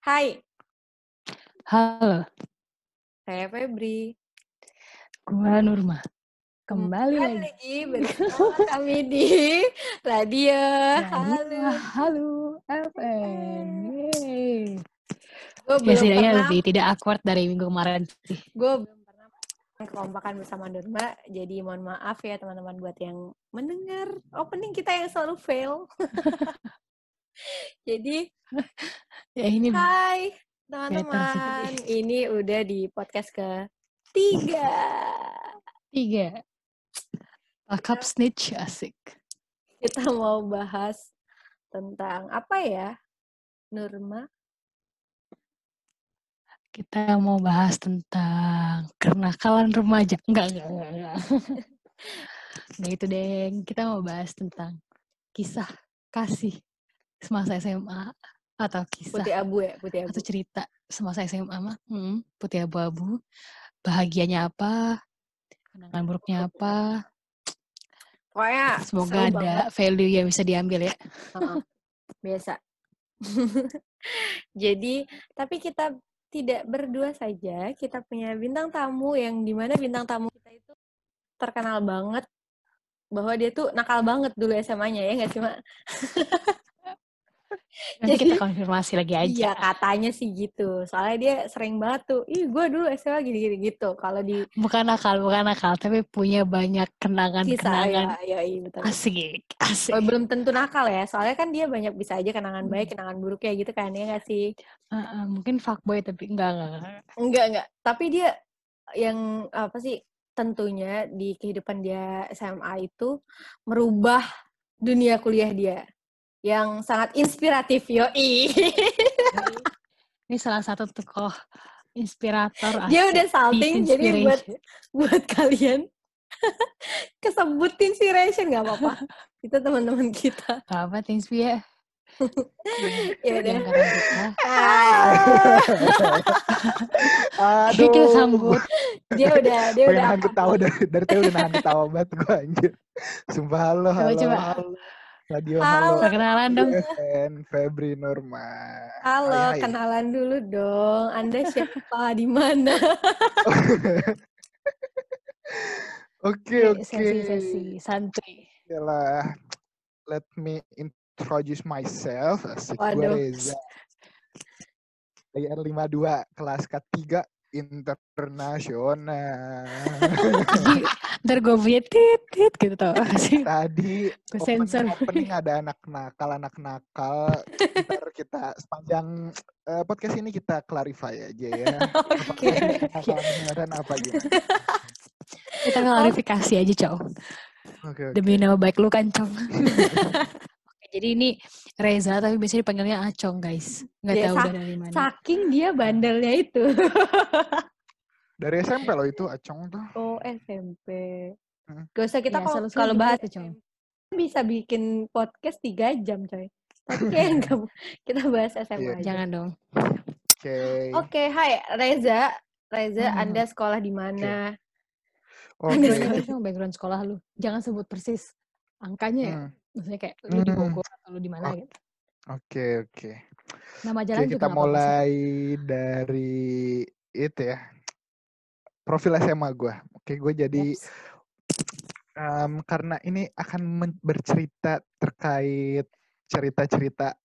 Hai, Halo, saya Febri. gua Nurma. Kembali lagi. lagi bersama kami di radio. Halo. Radio Halo FM. Yeay. Gue Ya belum setidaknya pernah, lebih tidak awkward dari minggu kemarin sih. gue belum pernah kekompakan bersama Nurma. Jadi mohon maaf ya teman-teman buat yang mendengar opening kita yang selalu fail. Jadi Ya ini hai Kelihatan teman-teman, ini udah di podcast ke tiga. tiga. Pakap snitch asik. Kita mau bahas tentang apa ya, Nurma? Kita mau bahas tentang kenakalan remaja. Enggak, enggak, enggak. Enggak, enggak itu deng. Kita mau bahas tentang kisah kasih semasa SMA atau kisah Putih abu ya, putih abu. atau cerita semasa SMA mah hmm, putih abu-abu bahagianya apa kenangan buruknya apa Pokoknya semoga ada banget. value yang bisa diambil ya biasa. Jadi, tapi kita tidak berdua saja, kita punya bintang tamu yang di mana bintang tamu kita itu terkenal banget bahwa dia tuh nakal banget dulu SMA-nya ya nggak sih, Mak? nanti Jadi- kita konfirmasi lagi aja Iya, katanya sih gitu. Soalnya dia sering banget tuh, ih gue dulu SMA gini-gini gitu. Kalau di bukan nakal bukan nakal tapi punya banyak kenangan kisah ya, kenangan ya, iya betul. asik asik Oh, belum tentu nakal ya, soalnya kan dia banyak bisa aja kenangan baik, kenangan buruk kayak gitu kan, ya nggak sih? Heeh, mungkin fuckboy tapi enggak enggak, enggak. Enggak, enggak. Tapi dia yang apa sih tentunya di kehidupan dia SMA itu merubah dunia kuliah dia yang sangat inspiratif yoi. ini salah satu tokoh inspirator dia asik. udah salting jadi buat buat kalian kesebut inspiration nggak apa-apa. Itu teman-teman kita. apa Tinspi ya Ya udah. Kita Aduh. kita sambut Dia udah dia Pengen udah nahan ketawa dari, dari tadi udah nahan ketawa banget gue anjir. Sumpah halo, Coba, halo, coba. halo. Radio Halo. halo. perkenalan dong FN Febri Nurma. Halo, Hai, hai. kenalan dulu dong. Anda siapa? Di mana? Oke, oke. sesi-sesi santri Yalah. Let me introduce myself. Asik gue Waduh. Reza. IR52 kelas K3 internasional. Ntar gue punya tit tit gitu tau sih Tadi Gue opening, sensor. opening ada anak nakal, anak nakal. Ntar kita sepanjang eh, podcast ini kita clarify aja ya. Oke. Ini beneran apa gimana? kita klarifikasi aja cow Oke, oke. demi nama baik lu kan cong jadi ini Reza tapi biasanya dipanggilnya Acong guys nggak Ya, tahu dari mana Saking dia bandelnya itu. Dari SMP loh itu Acong tuh. Oh, SMP. Hmm. Gak usah kita Ya, kalau selalu-selalu kalau gitu bahas tuh, Cong. bisa bikin podcast tiga jam, coy. Tapi kayak nggak- kita bahas SMA Iya. aja. jangan dong Oke. Oke, hai Reza. Reza, Hmm. Anda sekolah di mana? Oke. Background aja dong, background sekolah lu jangan sebut persis angkanya ya Hmm, maksudnya kayak lu di Hmm. Bogor atau lu di mana Oh, gitu Oke, oke. nama Oke, jalan juga kita sih. mulai dari itu ya. Profil SMA gue. Oke, gue jadi em, karena ini akan bercerita terkait cerita-cerita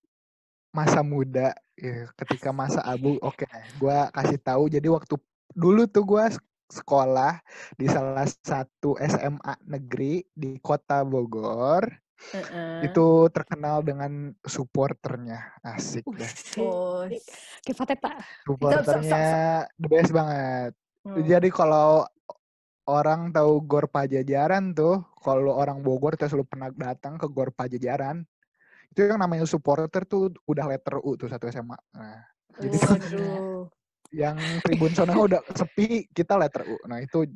masa muda ya, ketika masa abu. Oke, gue kasih tahu. Jadi waktu dulu tuh gue sekolah di salah satu SMA negeri di kota Bogor. Heeh. Itu terkenal dengan supporternya. Asik deh. Oh, kayak Fateta Supporternya the best banget. hmm. Jadi kalau orang tahu Gor Pajajaran tuh, kalau orang Bogor terus lu pernah datang ke Gor Pajajaran, itu yang namanya supporter tuh udah letter U tuh satu SMA. Nah, jadi Waduh. yang tribun sana udah sepi, kita letter U. Nah, itu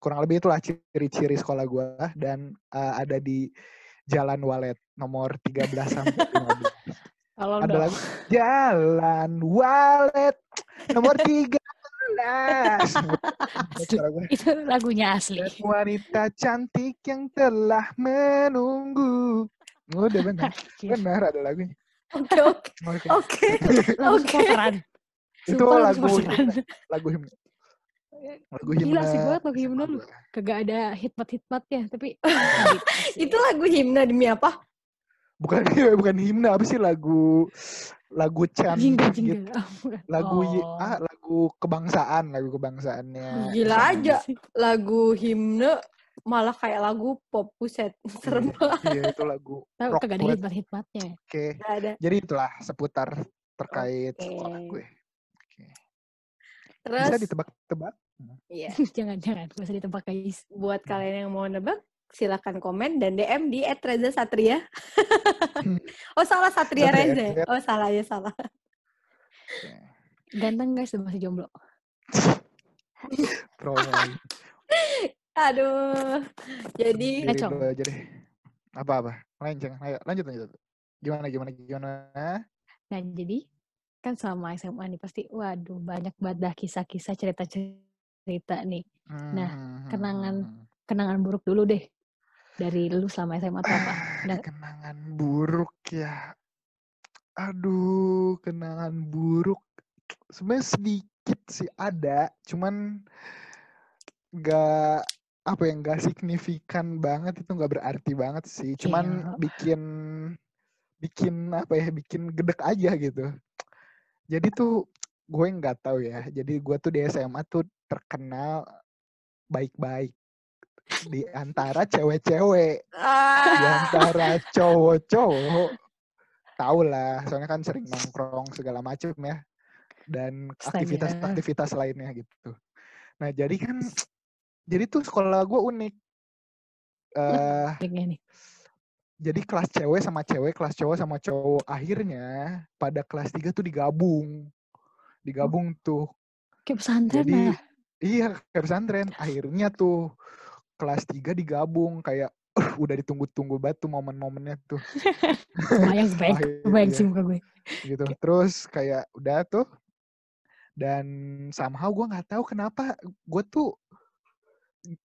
kurang lebih itulah ciri-ciri sekolah gua dan uh, ada di Jalan Walet nomor 13 sampai 15. kalau Ada dong lagu Jalan Walet nomor 13. Suara gue. itu lagunya asli Dan wanita cantik yang telah menunggu. Udah benar. Benar ada lagunya. Oke oke Oke. oke. Itu lagu lagu himne. Lagu himne. Lagu himne. Gila sih banget lagu himne SMA lu. Kagak ada hitmat-hitmatnya, tapi edit sih. Itu lagu himne demi apa? Bukan bukan himne apa sih lagu lagu chant jingga gitu. jingga. Oh. Lagu Oh. ah lagu kebangsaan, lagu kebangsaannya. Gila SMA. aja. Lagu himne malah kayak lagu pop buset. Serem banget. Iya, itu lagu Tahu rock kagak ada hitmat-hitmatnya. Oke. Ada. Jadi itulah seputar terkait Oke. sekolah gue. Oke. Terus Bisa ditebak-tebak? Iya, Jangan-jangan gak usah ditebak guys. buat kalian yang mau nebak silakan komen dan DM di @reza satria. oh salah Satria Reza. Reza. Oh salah ya salah. Ganteng guys masih jomblo. Aduh. Jadi Kacau. Apa-apa? Ayo, lanjut, lanjut. Gimana, gimana, gimana? Nah jadi kan selama SMA nih pasti waduh banyak banget dah kisah-kisah cerita-cerita nih. Nah, Hmm, kenangan- hmm, hmm. Kenangan buruk dulu deh dari lu selama SMA tuh apa? Ah, Nah, kenangan buruk ya. Aduh, kenangan buruk. Sebenarnya sedikit sih ada, cuman nggak apa ya nggak signifikan banget itu nggak berarti banget sih. Cuman Iya. bikin bikin apa ya bikin gedek aja gitu. Jadi tuh gue nggak tahu ya. Jadi gue tuh di SMA tuh terkenal baik-baik di antara cewek-cewek di ah, antara cowok-cowok. Tau lah soalnya kan sering nongkrong segala macem ya dan aktivitas-aktivitas lainnya gitu. Nah jadi kan jadi tuh sekolah gue unik. Eh nih. jadi kelas cewek sama cewek kelas cowok sama cowok. Akhirnya pada kelas 3 tuh digabung. Digabung tuh. Kayak pesantren jadi lah. Iya kayak pesantren akhirnya tuh kelas 3 digabung kayak uh, udah ditunggu-tunggu tuh momen-momennya tuh kebayang, Akhirnya. kebayang sih muka gue. gitu terus kayak udah tuh dan somehow gue nggak tahu kenapa gue tuh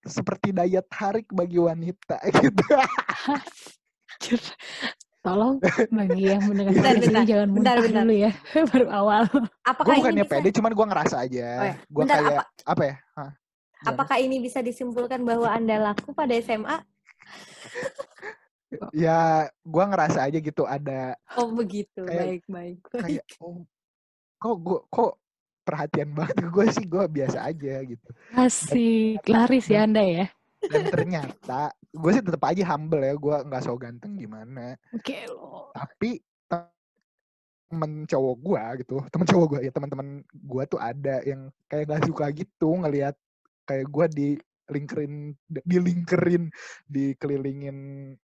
seperti daya tarik bagi wanita gitu. Tolong bagi yang mendengar Bentar, ini bentar. jangan Bentar, muntah bentar. dulu ya. Baru awal. gue apakah ini bukannya bisa pede cuman gue ngerasa aja Oh ya, gue bentar, kayak apa, ya Hah, apakah ini bisa disimpulkan bahwa Anda laku pada SMA? ya gue ngerasa aja gitu ada Oh begitu. Kayak- baik, baik. kayak oh kok gue kok perhatian banget gue sih gue biasa aja gitu Asik. Laris ya Anda ya. Dan ternyata gue sih tetap aja humble ya gue nggak so ganteng gimana Oke lo. tapi te- temen cowok gue gitu temen cowok gue ya teman-teman gue tuh ada yang kayak gak suka gitu ngelihat kayak gue di lingkerin dilingkerin dikelilingin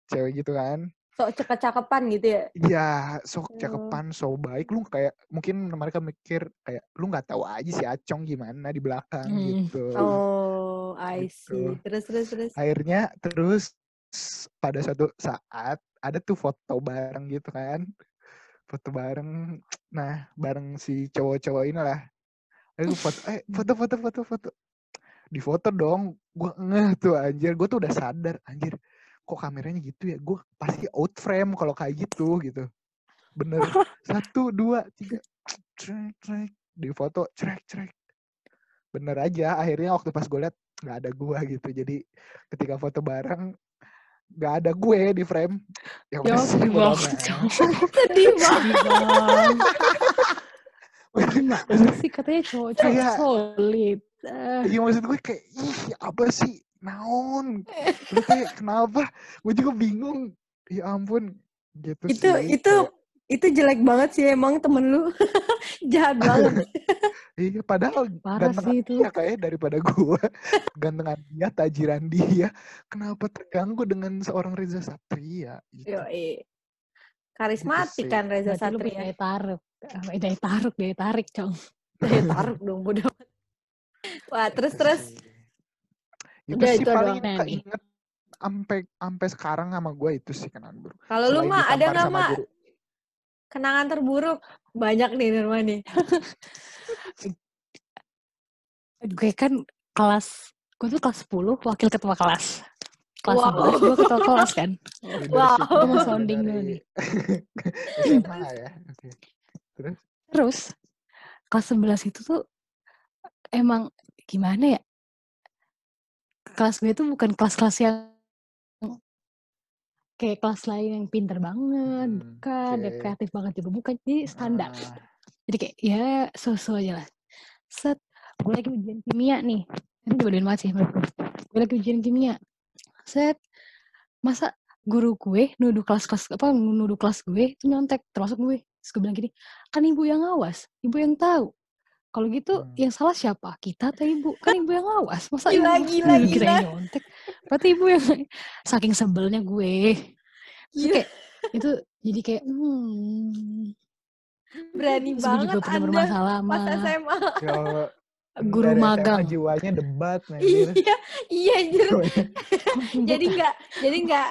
cewek gitu kan Sok cakep-cakepan gitu ya. Iya, sok Oh. cakepan, so baik. Lu kayak mungkin mereka mikir kayak lu nggak tahu aja si Acong gimana di belakang Hmm. gitu. Oh, I Gitu. see. Terus, terus, terus. Akhirnya terus pada suatu saat ada tuh foto bareng gitu kan. Foto bareng. Nah, bareng si cowok-cowok inilah. Ayo foto eh foto foto foto foto. Di foto dong. Gua ngeh tuh anjir. Gue tuh udah sadar anjir. Kok kameranya gitu ya? Gue pasti out frame kalau kayak gitu gitu. Bener. Satu, dua, tiga. Trek, trek. Di foto, trek, trek. Bener aja. Akhirnya waktu pas gue liat nggak ada gua gitu. Jadi ketika foto bareng nggak ada gue di frame. Ya Ya sedih banget. Cowok. Sedih banget. Sih katanya cowok-cowok Kayak- solid. Eh, Iya maksud gue kayak ih apa sih naon lu kayak kenapa gue juga bingung ya ampun gitu itu sih itu kayak, itu jelek banget sih emang temen lu. Jahat banget. iya padahal Parah gantengan sih itu. dia kayak daripada gue gantengan dia tajiran dia kenapa terganggu dengan seorang Reza Satria gitu. Yo, Karismatik sih. kan Reza Berarti Satria. daya tarik. Eh, Daya tarik, daya tarik, Cong. Daya taruh dong bodoh. Wah, terus Gitu terus. itu Udah, sih itu paling keinget sampai sampai sekarang sama gue itu sih kenangan buruk Kalau lu mah ada nggak guru. Kenangan terburuk? Banyak nih Nurma nih. Gue kan kelas, gue tuh kelas 10, wakil ketua kelas. kelas Wow. 11 gue ketua kelas kan. Wow. Gua mau sounding dulu nih. Ya. Oke. Terus? Terus kelas 11 itu tuh emang gimana ya? Kelas gue tuh bukan kelas-kelas yang kayak kelas lain yang pinter banget, Hmm, bukan, oke. kreatif banget juga bukan, jadi standar. Ah, Jadi kayak ya so-so aja lah. Set, gue lagi ujian kimia nih. Ini bodohin banget sih menurut gue. Gue lagi ujian kimia. Set, masa guru gue nuduh kelas-kelas apa nuduh kelas gue itu nyontek termasuk gue. Terus gue bilang gini, kan ibu yang ngawas, ibu yang tahu. Kalau gitu Hmm. yang salah siapa? Kita atau ibu? Kan ibu yang ngawas. Masa ibu Gila, gila, kita gila. yang nyontek? Berarti ibu yang saking sebelnya gue. Terus Gila. kayak itu jadi kayak hmm, Berani terus gue banget juga pernah Anda bermasalah sama SMA. ya guru dari SMA magang. jiwanya debat anjir. iya, iya. Iya. jadi enggak, jadi enggak.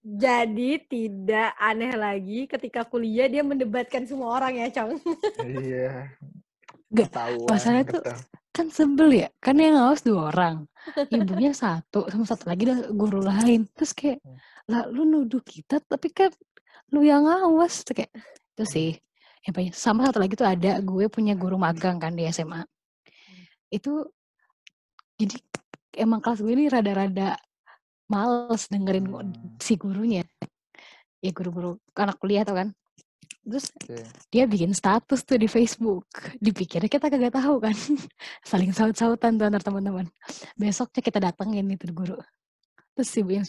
jadi tidak aneh lagi ketika kuliah dia mendebatkan semua orang ya, Cong. Iya. Nggak, Ketahuan masalahnya tuh kan sebel ya kan yang ngawas dua orang. Ibunya satu sama satu lagi dah guru lain. Terus kayak Hmm. lah lu nuduh kita tapi kan lu yang ngawas. Terus kayak itu Hmm. sih yang paling sama satu lagi tuh ada gue punya guru magang kan di SMA itu jadi emang kelas gue ini rada-rada males dengerin Hmm. si gurunya. Ya guru-guru anak kuliah tuh kan terus Oke. dia bikin status tuh di Facebook. Dipikirnya kita kagak tahu kan. Saling saut-sautan tuh antar teman-teman. Besoknya kita datengin itu guru. Terus ibu yang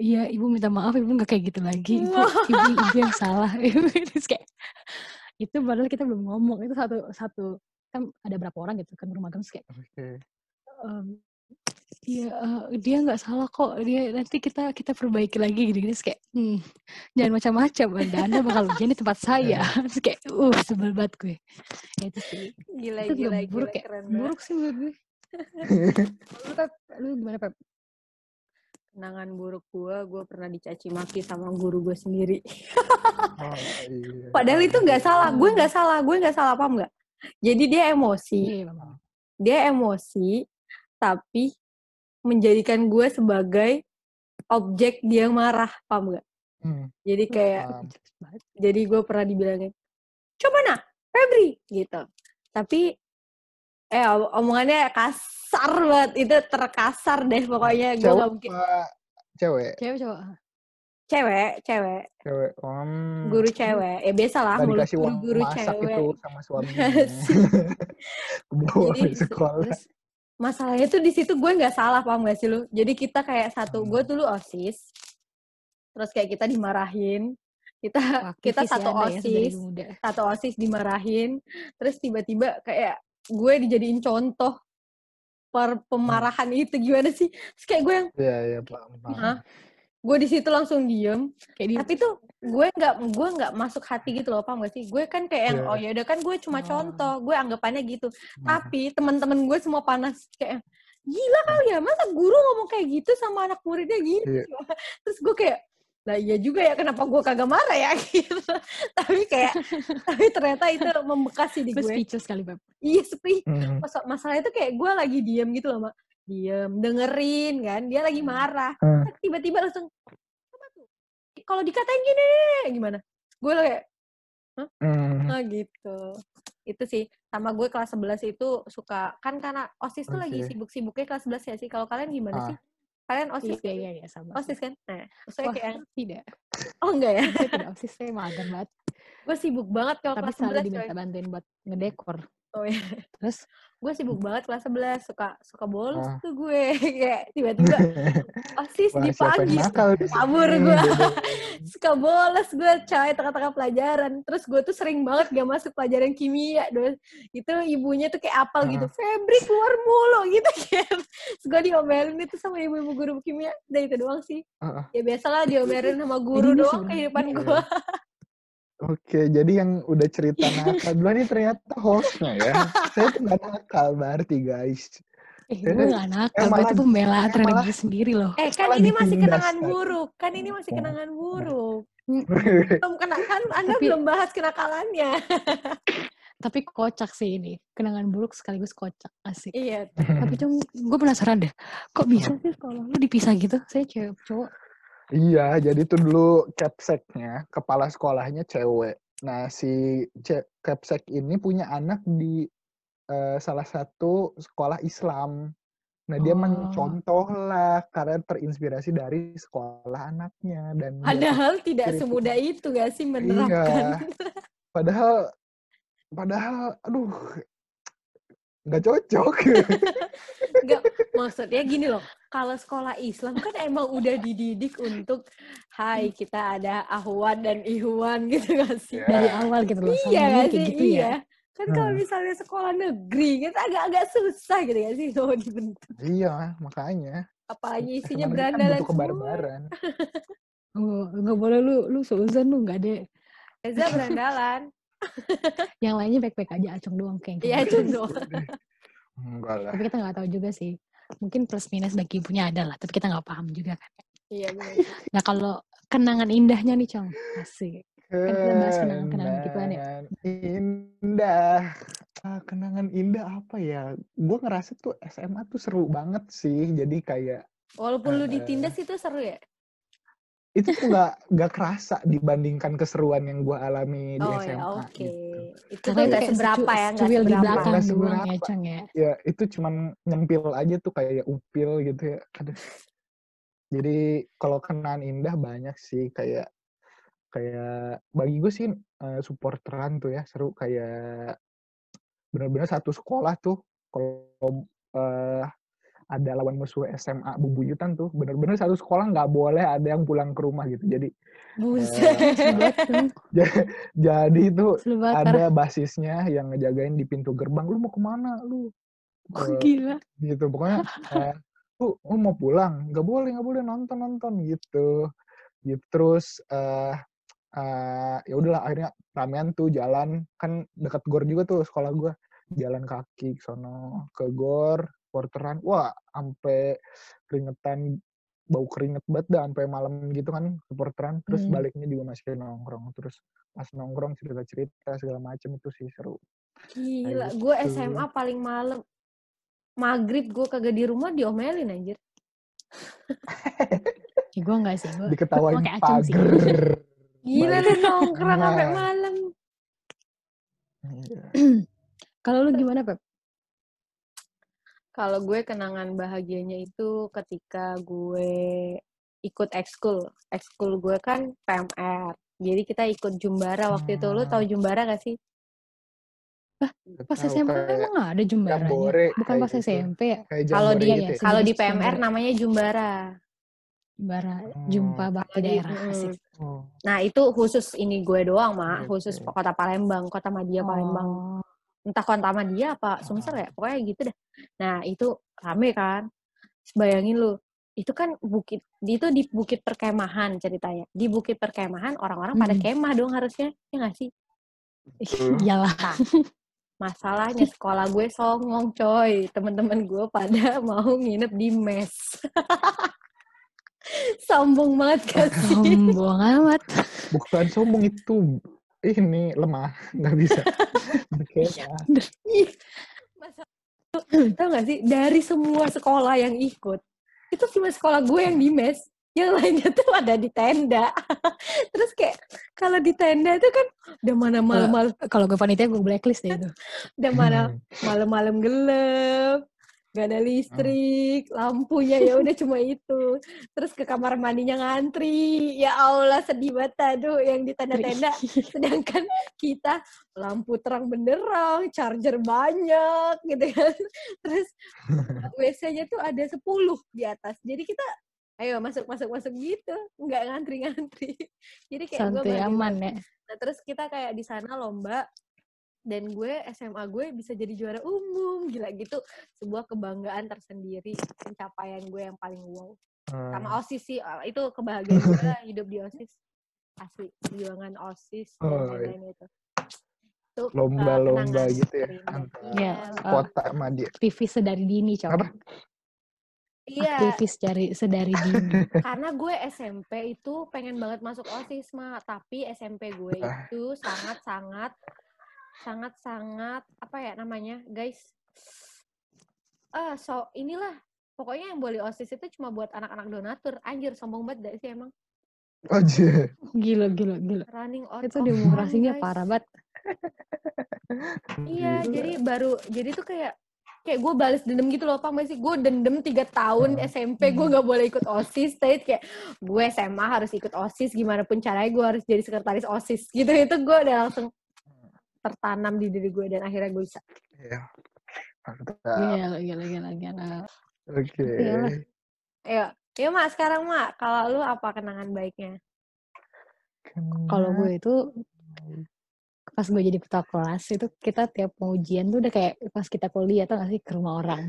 iya ibu minta maaf ibu nggak kayak gitu lagi. Ibu, ibu, ibu yang salah. Terus kayak itu padahal kita belum ngomong itu satu satu kan ada berapa orang gitu kan rumah terus kayak Oke. em, Iya, eh, dia nggak salah kok. Dia nanti kita kita perbaiki lagi gitu. Terus kayak, hmm, jangan macam-macam. Anda, anda bakal ujian di tempat saya. Terus kayak, uh, sebel banget gue. Ya itu sih. Gila, itu gila, buruk gila, ya. keren banget. Buruk sih menurut gue. Lu, Pep, lu gimana Pep? Kenangan buruk gue, gue pernah dicaci maki sama guru gue sendiri. Oh, iya. Padahal itu nggak salah, gue nggak salah, gue nggak salah, paham nggak? Jadi dia emosi, Iya, dia emosi, tapi menjadikan gue sebagai objek dia marah, paham nggak? Hmm, Jadi kayak, paham. Jelas banget. jadi gue pernah dibilangin, coba nak, Febri, gitu. Tapi, eh om- omongannya kasar banget, itu terkasar deh pokoknya. Gue Cewek nggak mungkin, cewek? Cewek cowok. cewek, cewek, Cewek. Hmm. guru cewek, ya biasa lah, mulut dikasih uang guru-guru masak cewek. itu sama suaminya. Bawa Jadi, sekolah. Terus masalahnya tuh di situ gue nggak salah paham gak sih lu? Jadi kita kayak satu, gue Hmm. dulu osis, terus kayak kita dimarahin, kita Wah, kita ya satu ya, osis, muda. satu osis dimarahin, terus tiba-tiba kayak gue dijadiin contoh per pemarahan itu gimana sih? Terus kayak gue yang, Iya, iya, paham, paham. Hah? gue di situ langsung diem, Kayak di tapi tuh gue nggak gue nggak masuk hati gitu loh paham gak sih? Gue kan kayak yang Iya. oh ya udah kan gue cuma Oh. contoh, gue anggapannya gitu. Nah, Tapi teman-teman gue semua panas kayak gila kali ya masa guru ngomong kayak gitu sama anak muridnya gitu. Iya. Terus gue kayak lah iya juga ya kenapa gue kagak marah ya gitu. tapi kayak tapi ternyata itu membekas sih di gue. speechless kali Pep. Iya sepi. hmm, Mas- Masalahnya tuh kayak gue lagi diem gitu loh, Mak. Diem, dengerin kan. Dia lagi marah. Hmm. Terus Tiba-tiba langsung? Kalau dikatain gini gimana? Gue kayak hmm. Ah gitu. Itu sih sama gue kelas 11 itu suka kan karena OSIS tuh lagi sibuk-sibuknya kelas 11 ya sih. Kalau kalian gimana Ah. sih? Kalian OSIS? Iya, iya, iya, sama. OSIS kan? Nah, Wah, kayak yang- tidak. oh enggak ya. Saya tidak osis, saya magang banget. gue sibuk banget kalau Tapi kelas selalu 11 coy. diminta bantuin buat ngedekor. Oh iya. Terus Gue sibuk banget kelas 11, suka suka bolos Ah. tuh gue. kayak tiba-tiba OSIS Wah, di pagi. Kabur sini? gua. Beda. Suka bolos gue coy tengah-tengah pelajaran. Terus gue tuh sering banget gak masuk pelajaran kimia. Doh. Itu ibunya tuh kayak apal gitu. Febri keluar mulu gitu kan. Terus gue diomelin itu sama ibu-ibu guru kimia. Udah itu doang sih. Ah, ah. Ya biasalah diomelin sama guru doang kehidupan Iya. gue. Oke, jadi yang udah cerita nakal duluan ini ternyata hostnya ya. Saya tuh nggak nakal berarti guys. eh Eh, gue gak nakal, eh, gue malah- itu pembelaan eh, terhadap diri sendiri loh. Eh kan ini masih kenangan buruk. Kan ini masih kenangan buruk. Belum kena kan Anda Tapi- belum bahas kenakalannya. Tapi kocak sih ini. Kenangan buruk sekaligus kocak. Asik. Iya. Tapi Cung, gue penasaran deh. Kok bisa sih sekolah lu dipisah gitu? Saya cewek cowok. Iya, jadi tuh dulu capseknya, kepala sekolahnya cewek. Nah, si capsek ini punya anak di eh, salah satu sekolah Islam. Nah, dia Oh. mencontoh lah karena terinspirasi dari sekolah anaknya dan dia Padahal tidak semudah itu gak sih menerapkan. padahal padahal aduh nggak cocok. Enggak, maksudnya gini loh. Kalau sekolah Islam kan emang udah dididik untuk hai kita ada ahwan dan ihwan gitu gak sih? Ya. Dari awal gitu loh. Iya kayak sih? gitu iya. ya. Kan kalau Hmm. misalnya sekolah negeri gitu agak-agak susah gitu gak sih kalau dibentuk. iya, makanya. Apalagi isinya kan berandalan semua. kebarbaran. Oh, nggak boleh lu, lu seuzan lu nggak deh. Reza berandalan. Yang lainnya baik-baik aja, acung doang kayak Iya itu doang. Enggak lah. Tapi kita nggak tahu juga sih. Mungkin plus minus bagi ibunya ada lah, tapi kita nggak paham juga kan. Iya benar. Nah kalau kenangan indahnya nih, Cong. Asik. Kan kita bahas kenangan-kenangan gituan ya. Kenangan indah. Ah, kenangan indah apa ya? Gue ngerasa tuh SMA tuh seru banget sih. Jadi kayak Walaupun lu Eh. ditindas itu seru ya? Itu tuh nggak nggak kerasa dibandingkan keseruan yang gue alami di Oh SMA. ya, oke. gitu. Itu nggak kayak seberapa ya, nggak secuil di seberapa. belakang doang ya, seberapa. Cong ya. Ya itu cuman nyempil aja tuh kayak upil gitu ya. Aduh. Jadi kalau kenangan indah banyak sih kayak kayak bagi gue sih eh, supporteran tuh ya seru kayak benar-benar satu sekolah tuh kalau eh, ada lawan musuh SMA bubuyutan tuh bener-bener satu sekolah nggak boleh ada yang pulang ke rumah gitu. Jadi Buset. Cong. jadi itu ada basisnya yang ngejagain di pintu gerbang lu mau ke mana lu? Eh, gila. gitu. Pokoknya eh, lu, lu mau pulang? Nggak boleh nggak boleh nonton nonton gitu. Gitu terus eh eh, ya udahlah akhirnya ramean tuh jalan. Kan dekat gor juga tuh sekolah gua. Jalan kaki ke sono ke gor porteran wah sampai keringetan bau keringet banget dah sampai malam gitu kan supporteran terus Hmm. baliknya juga masih nongkrong terus pas nongkrong cerita cerita segala macem itu sih seru Gila, gue gitu. SMA paling malam. Maghrib gue kagak di rumah diomelin anjir. Ya, gue enggak sih. Gue diketawain sih. Gila lu nongkrong sampai Nah. malam. Iya. Kalau lu gimana, Pep? Kalau gue kenangan bahagianya itu ketika gue ikut ekskul. Ekskul gue kan PMR. Jadi kita ikut Jumbara waktu itu. Lu tahu Hmm. Jumbara gak sih? Pas Tahu SMP kayak emang nggak ada jumbaranya? jambore Bukan pas gitu. SMP ya? kayak Kalau jambore di gitu ya. kalau di PMR namanya Jumbara. Jumbara, Hmm. jumpa bakti Kalau daerah. mm. Asik. Oh, Nah, itu khusus ini gue doang, Mak. Khusus kota Palembang, kota Madia Palembang. Oh, Entah kota Madia apa Sumsel ya, pokoknya gitu dah. Nah, itu rame kan. Bayangin lu, itu kan bukit, itu di bukit perkemahan ceritanya. Di bukit perkemahan orang-orang pada Hmm. kemah dong harusnya, ya nggak sih? Iyalah. Masalahnya sekolah gue songong coy. Temen-temen gue pada mau nginep di mes. Sombong banget gak sih? Sombong amat. bukan sombong itu ini lemah nggak bisa berkemah Ih, masa tau gak sih dari semua sekolah yang ikut itu cuma sekolah gue yang di mes yang lainnya tuh ada di tenda. Terus kayak kalau di tenda itu kan udah mana malam-malam Kalau gue panitia gue blacklist deh itu. udah mana malam-malam gelap gak ada listrik lampunya ya udah cuma itu. Terus ke kamar mandinya ngantri. Ya Allah sedih banget. Aduh yang di tenda-tenda. Sedangkan kita lampu terang benderang, charger banyak gitu kan. Terus WC-nya tuh ada 10 di atas. Jadi kita ayo masuk masuk masuk gitu, nggak ngantri-ngantri. Jadi kayak gue aman ya. Nah, terus kita kayak di sana lomba dan gue SMA gue bisa jadi juara umum gila gitu sebuah kebanggaan tersendiri pencapaian gue yang paling wow Hmm. sama osis sih eh, itu kebahagiaan gue hidup di osis asli perjuangan osis dan Oh, iya. lain-lain itu itu eh, lomba-lomba kenangan gitu ya terindah. antar Iya. Eh, kota Madia Aktivis sedari dini, Cong. Apa? iya Aktivis dari sedari dini. karena gue SMP itu pengen banget masuk osis mah tapi SMP gue Ah. itu sangat-sangat sangat-sangat apa ya namanya guys ah so inilah pokoknya yang boleh osis itu cuma buat anak-anak donatur anjir sombong banget gak sih emang Aja. Gila, gila, gila. running out Itu demokrasinya guys. parah banget. iya Gila. jadi baru jadi tuh kayak kayak gue balas dendam gitu loh apa sih gue dendam tiga tahun Hmm. SMP gue nggak boleh ikut osis tapi kayak gue SMA harus ikut osis gimana pun caranya gue harus jadi sekretaris osis gitu itu gue udah langsung tertanam di diri gue dan akhirnya gue bisa Iya. Mantap. Gila, gila, gila, gila. Oke. Iyalah. Ayo, ya mak sekarang mak kalau lu apa kenangan baiknya? Kalau gue itu pas gue jadi ketua kelas itu kita tiap mau ujian tuh udah kayak pas kita kuliah tuh gak sih ke rumah orang.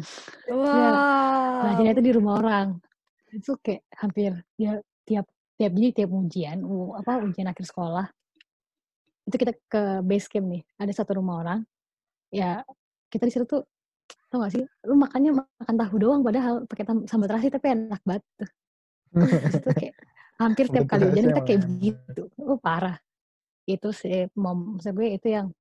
Wow. Nah, jadi itu di rumah orang. Itu kayak hampir ya tiap tiap jadi tiap ujian, u- apa ujian akhir sekolah. Itu kita ke base camp nih. Ada satu rumah orang. Ya, kita di situ tuh tau gak sih, lu makannya makan tahu doang padahal pakai sambal terasi tapi enak banget tuh. Itu kayak hampir tiap kali ujian kita kayak begitu. Oh, parah. Itu sih, mom, maksud gue itu yang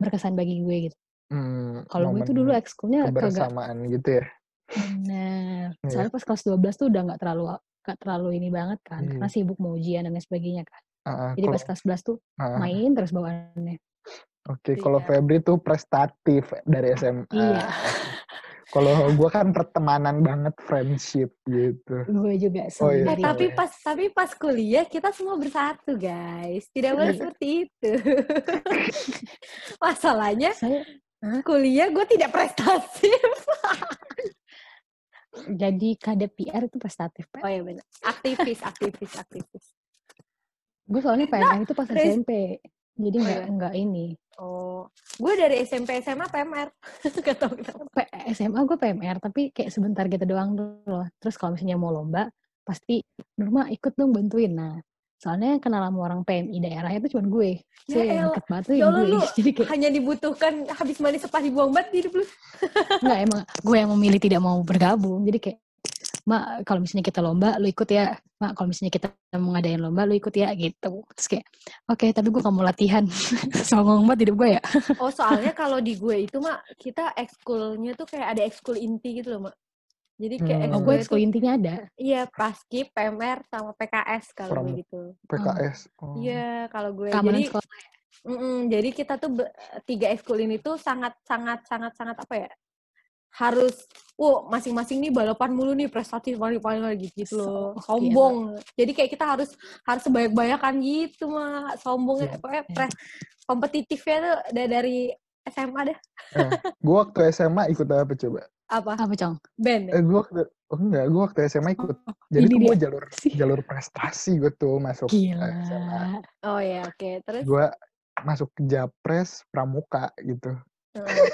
berkesan bagi gue gitu. Hmm, Kalau gue tuh momen dulu ekskulnya kagak kebersamaan gitu ya. Bener. Iya. Soalnya pas kelas 12 tuh udah nggak terlalu nggak terlalu ini banget kan. Iya. Karena sibuk mau ujian dan lain sebagainya kan. Ah, Jadi kalau- pas kelas 11 tuh ah, main terus bawaannya. Oke, kalau Iya. Febri tuh prestatif dari SMA. Iya. Kalau gue kan pertemanan banget, friendship gitu. Gue juga Oh, iya. Eh sendiri. tapi boleh. pas tapi pas kuliah kita semua bersatu guys. Tidak boleh Iya. seperti itu. Masalahnya Saya kuliah gue tidak prestasi. jadi kadep PR itu prestatif. oh iya benar. Aktivis, aktivis, aktivis. Gue soalnya PMR itu pas Res- SMP. Jadi Oh, nggak iya. nggak ini. Oh, gue dari SMP SMA PMR. Gak tau kenapa. P- SMA gue PMR tapi kayak sebentar gitu doang loh. Terus kalau misalnya mau lomba pasti Nurma ikut dong bantuin. Nah soalnya yang kenal sama orang PMI daerahnya itu cuma gue. Ya Saya yang elah. deket banget tuh Ya yang gue. lu Jadi kayak Hanya dibutuhkan habis mandi sepah dibuang banget di hidup lu. Enggak, emang gue yang memilih tidak mau bergabung. Jadi kayak, Mak, kalau misalnya kita lomba, lu ikut ya. Mak, kalau misalnya kita mau ngadain lomba, lu ikut ya, gitu. Terus kayak, oke, tapi gue gak mau latihan. Songong banget hidup gue ya. Oh, soalnya kalau di gue itu mak kita ekskulnya tuh kayak ada ekskul inti gitu loh mak. Jadi kayak Hmm. Oh, ekskul gue itu ekskul intinya ada. iya paskib, PMR sama PKS kalau gue gitu. PKS. Oh. Iya, kalau gue Keamanan jadi sekolah. mm-mm, jadi kita tuh tiga ekskul ini tuh sangat sangat sangat sangat apa ya? Harus wow, masing-masing nih balapan mulu nih prestasi paling-paling lagi gitu loh. So, Sombong. Jadi kayak kita harus harus sebanyak-banyakan gitu mah. Sombongnya Iya. pokoknya pres kompetitifnya tuh da- dari SMA deh. Gue waktu SMA ikut apa coba? Apa? Apa, Cong? Band. ya? Eh, gue waktu, oh enggak, gue waktu SMA ikut. Jadi ini tuh gue jalur Sih. jalur prestasi gue tuh masuk eh, SMA. Gila. Oh ya, oke. Terus Gue masuk Japres Pramuka gitu. Heeh.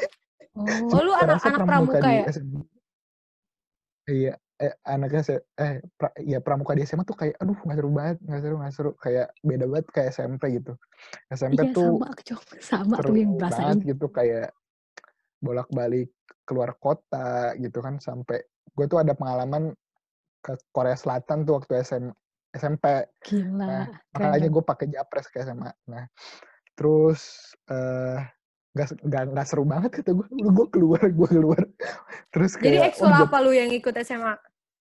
Oh, lu Saya anak rasa anak pramuka di ya? SMA. Iya, eh, anaknya se eh pra, ya pramuka di SMA tuh kayak aduh nggak seru banget, nggak seru, nggak seru, kayak beda banget kayak SMP gitu. SMP iya, tuh sama, Cong. Sama seru tuh yang banget gitu kayak bolak-balik keluar kota gitu kan sampai gue tuh ada pengalaman ke Korea Selatan tuh waktu SM, SMP. Gila. Nah, makanya gue pakai japres ke SMA. Nah, terus eh nggak nggak seru banget kata gue, gue keluar, gue keluar. Terus Jadi kayak, ekskul oh, apa lu yang ikut SMA?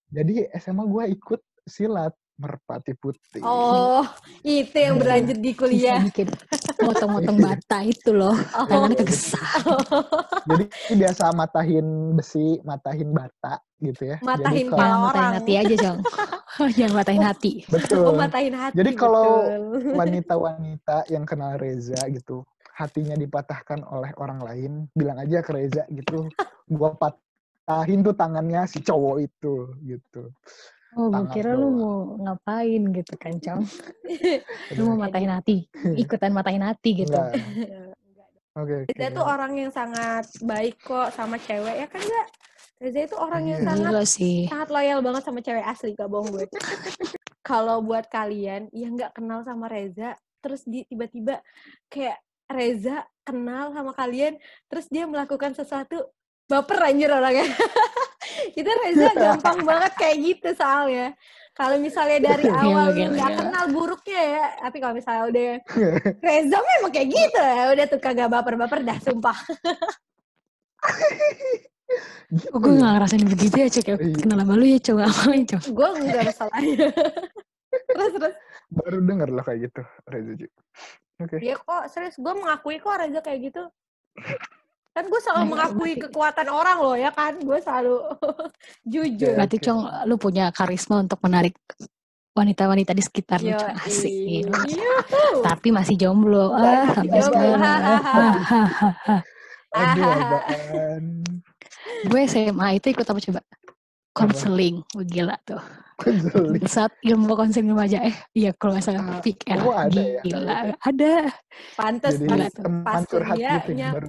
jadi SMA gue ikut silat merpati putih. Oh, itu yang berlanjut di Bisa kuliah. bikin motong-motong bata itu loh. Oh. Tangannya kegesah. Jadi biasa matahin besi, matahin bata gitu ya. Matahin Jadi kalau, matahin orang. hati aja, Cong. Jangan matahin hati. betul. Oh, matahin hati. Jadi kalau wanita-wanita yang kenal Reza gitu, hatinya dipatahkan oleh orang lain, bilang aja ke Reza gitu, gua patahin tuh tangannya si cowok itu gitu. Oh, gue kira lu mau ngapain gitu kan, Cong. Lu mau matahin hati. Ikutan matahin hati gitu. enggak. Oke, oke. Reza tuh orang yang sangat baik kok sama cewek ya kan enggak? Reza itu orang yang Iya. sangat Gila sih. sangat loyal banget sama cewek asli gak bohong gue. Kalau buat kalian yang nggak kenal sama Reza, terus di tiba-tiba kayak Reza kenal sama kalian, terus dia melakukan sesuatu baper anjir orangnya. itu Reza gampang banget kayak gitu soalnya. kalau misalnya dari Gila, awal nggak gila. kenal buruknya ya tapi kalau misalnya udah Reza memang kayak gitu ya udah tuh kagak baper-baper dah sumpah Oh, gue ya. gak ngerasain begitu ya, Cok. ya. Iya. Kenal sama lu ya, Cok. Amalin, Cok. gue nggak masalahnya terus terus Baru denger loh kayak gitu, Reza Ju. Oke. ya kok serius gue mengakui kok Reza kayak gitu kan gue selalu Nah, mengakui kekuatan orang loh ya kan gue selalu jujur Oke. Berarti, Cong, lu punya karisma untuk menarik wanita-wanita di sekitar lu, Cong. Asik. iya. Tapi masih jomblo. Ah, sampai sekarang. Aduh, gue SMA itu ikut apa coba? Konseling. Wah, Gila tuh. Konseling. Saat ilmu konseling remaja. Eh, iya kalau nggak salah. Ah, PIK oh, ada ya? Gila. Ada. pantes Jadi pas, gila tuh. teman pas gitu ya, kuliahnya baru.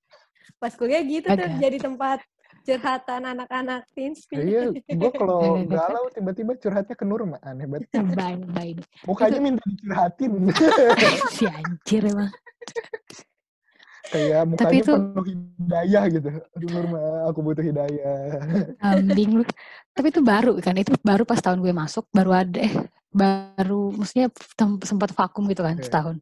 pas kuliah gitu tuh jadi tempat curhatan anak-anak Tinspi Iya, gue kalau galau tiba-tiba curhatnya ke Nur, mah aneh banget. Baik, baik. Mukanya minta dicurhatin. Si anjir emang. Kayak mukanya Tapi itu- penuh hidayah gitu. Aduh mah, aku butuh hidayah. Kambing lu. Tapi itu baru kan, itu baru pas tahun gue masuk, baru ada eh baru maksudnya sempat vakum gitu kan Iya. setahun.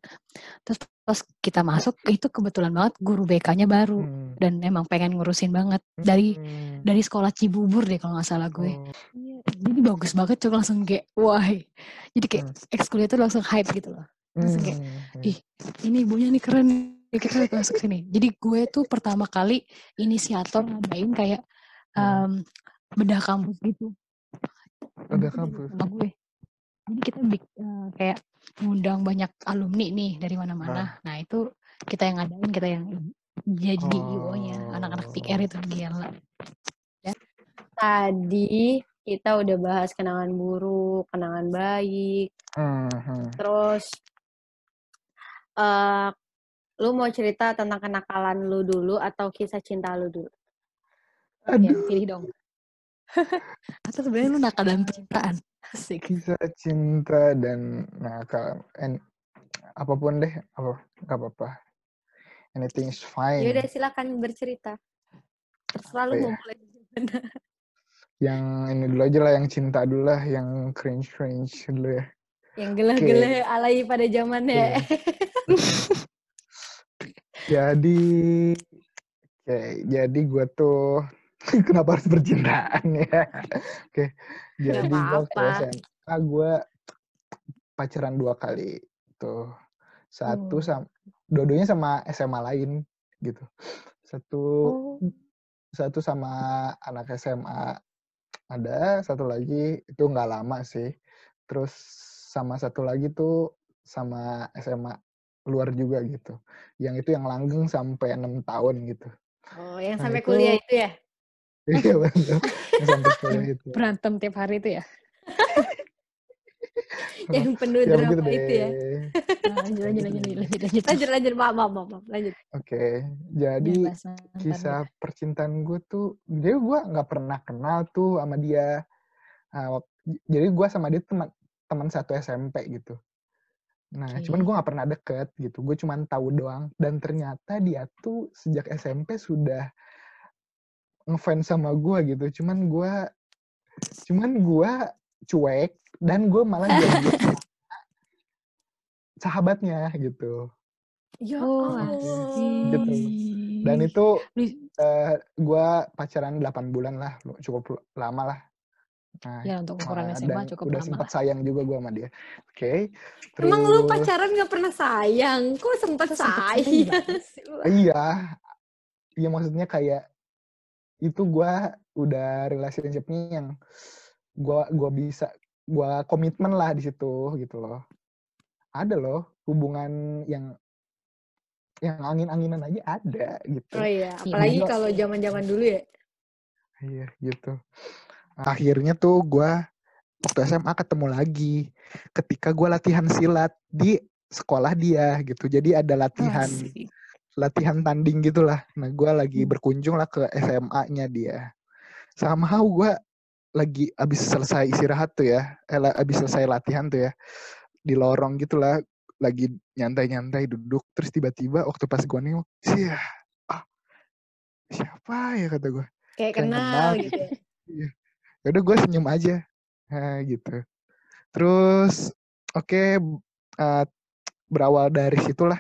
Terus pas kita masuk itu kebetulan banget guru BK-nya baru Hmm. dan emang pengen ngurusin banget dari Hmm. dari sekolah Cibubur deh kalau nggak salah gue. Oh. Jadi bagus banget tuh langsung kayak wah. Jadi kayak ekskul itu langsung hype gitu loh. Langsung kayak, Hmm. ih ini ibunya nih keren kita masuk sini. Jadi gue tuh pertama kali inisiator ngadain kayak em, bedah kampus gitu. Bedah kampus. sama gue. Jadi kita bik- eh, kayak ngundang banyak alumni nih dari mana-mana. Nah itu kita yang ngadain kita yang jadi Oh. IO-nya anak-anak PR itu gila. Tadi kita udah bahas kenangan buruk kenangan baik. Hmm, hmm. terus eh lu mau cerita tentang kenakalan lu dulu atau kisah cinta lu dulu ya Aduh, pilih dong atau sebenarnya lu nakal dalam percintaan asik kisah cinta dan nakal. And, apa pun deh, apa nggak apa-apa. Anything is fine. ya udah silakan bercerita terserah lu Apa mau ya? mulai dari mana. Yang ini dulu aja lah, yang cinta dulu lah, yang cringe cringe dulu ya. yang gelah-gelah alay pada zamannya Jadi, oke, jadi gue tuh kenapa harus percintaan ya? Oke, jadi gue ke. SMA gue pacaran dua kali tuh. Satu Oh. sama, dua-duanya sama SMA lain gitu. Satu, Oh. satu sama anak SMA ada, satu lagi itu nggak lama sih. Terus sama satu lagi tuh sama SMA luar juga gitu. Yang itu yang langgeng sampai enam tahun gitu. Oh, yang nah, sampai itu, kuliah itu ya? Iya benar. sampai kuliah itu. Berantem tiap hari itu ya? yang penuh ya, drama itu ya. Nah, lanjut, lanjut, lanjut, lanjut, lanjut, lanjut, lanjut, maaf, maaf, maaf, lanjut. Oke, okay. jadi ya, kisah percintaan gue tuh, dia gue gak pernah kenal tuh sama dia. Ah, jadi gue sama dia teman teman satu SMP gitu. Nah, Oke. cuman gue nggak pernah deket gitu. Gue cuman tahu doang. Dan ternyata dia tuh sejak SMP sudah ngefans sama gue gitu. Cuman gue, cuman gue cuek dan gue malah jadi sahabatnya gitu. ya Oh. Gitu. Dan itu Lu- eh gue pacaran 8 bulan lah, cukup lama lah. Nah, ya untuk ukuran SMA dan cukup udah lama sempat sayang juga gue sama dia. Oke. emang lu terus- pacaran gak pernah sayang kok sempet sayang lu? Iya, iya maksudnya kayak itu gue udah relationshipnya yang gue gua bisa gue komitmen lah di situ gitu loh. Ada loh hubungan yang yang angin-anginan aja ada gitu. oh iya apalagi kalau sih. zaman zaman dulu ya Iya gitu. Akhirnya tuh gue waktu SMA ketemu lagi ketika gue latihan silat di sekolah dia gitu. Jadi ada latihan Asik. latihan tanding gitulah. Nah gue lagi Hmm. berkunjung lah ke SMA-nya dia. Somehow gue lagi abis selesai istirahat tuh ya, eh, abis selesai latihan tuh ya di lorong gitulah lagi nyantai-nyantai duduk terus tiba-tiba waktu pas gue nengok sih ah siapa ya kata gue kayak kenal kenal gitu ya. Ya udah gue senyum aja. Nah, gitu. Terus oke uh, berawal dari situlah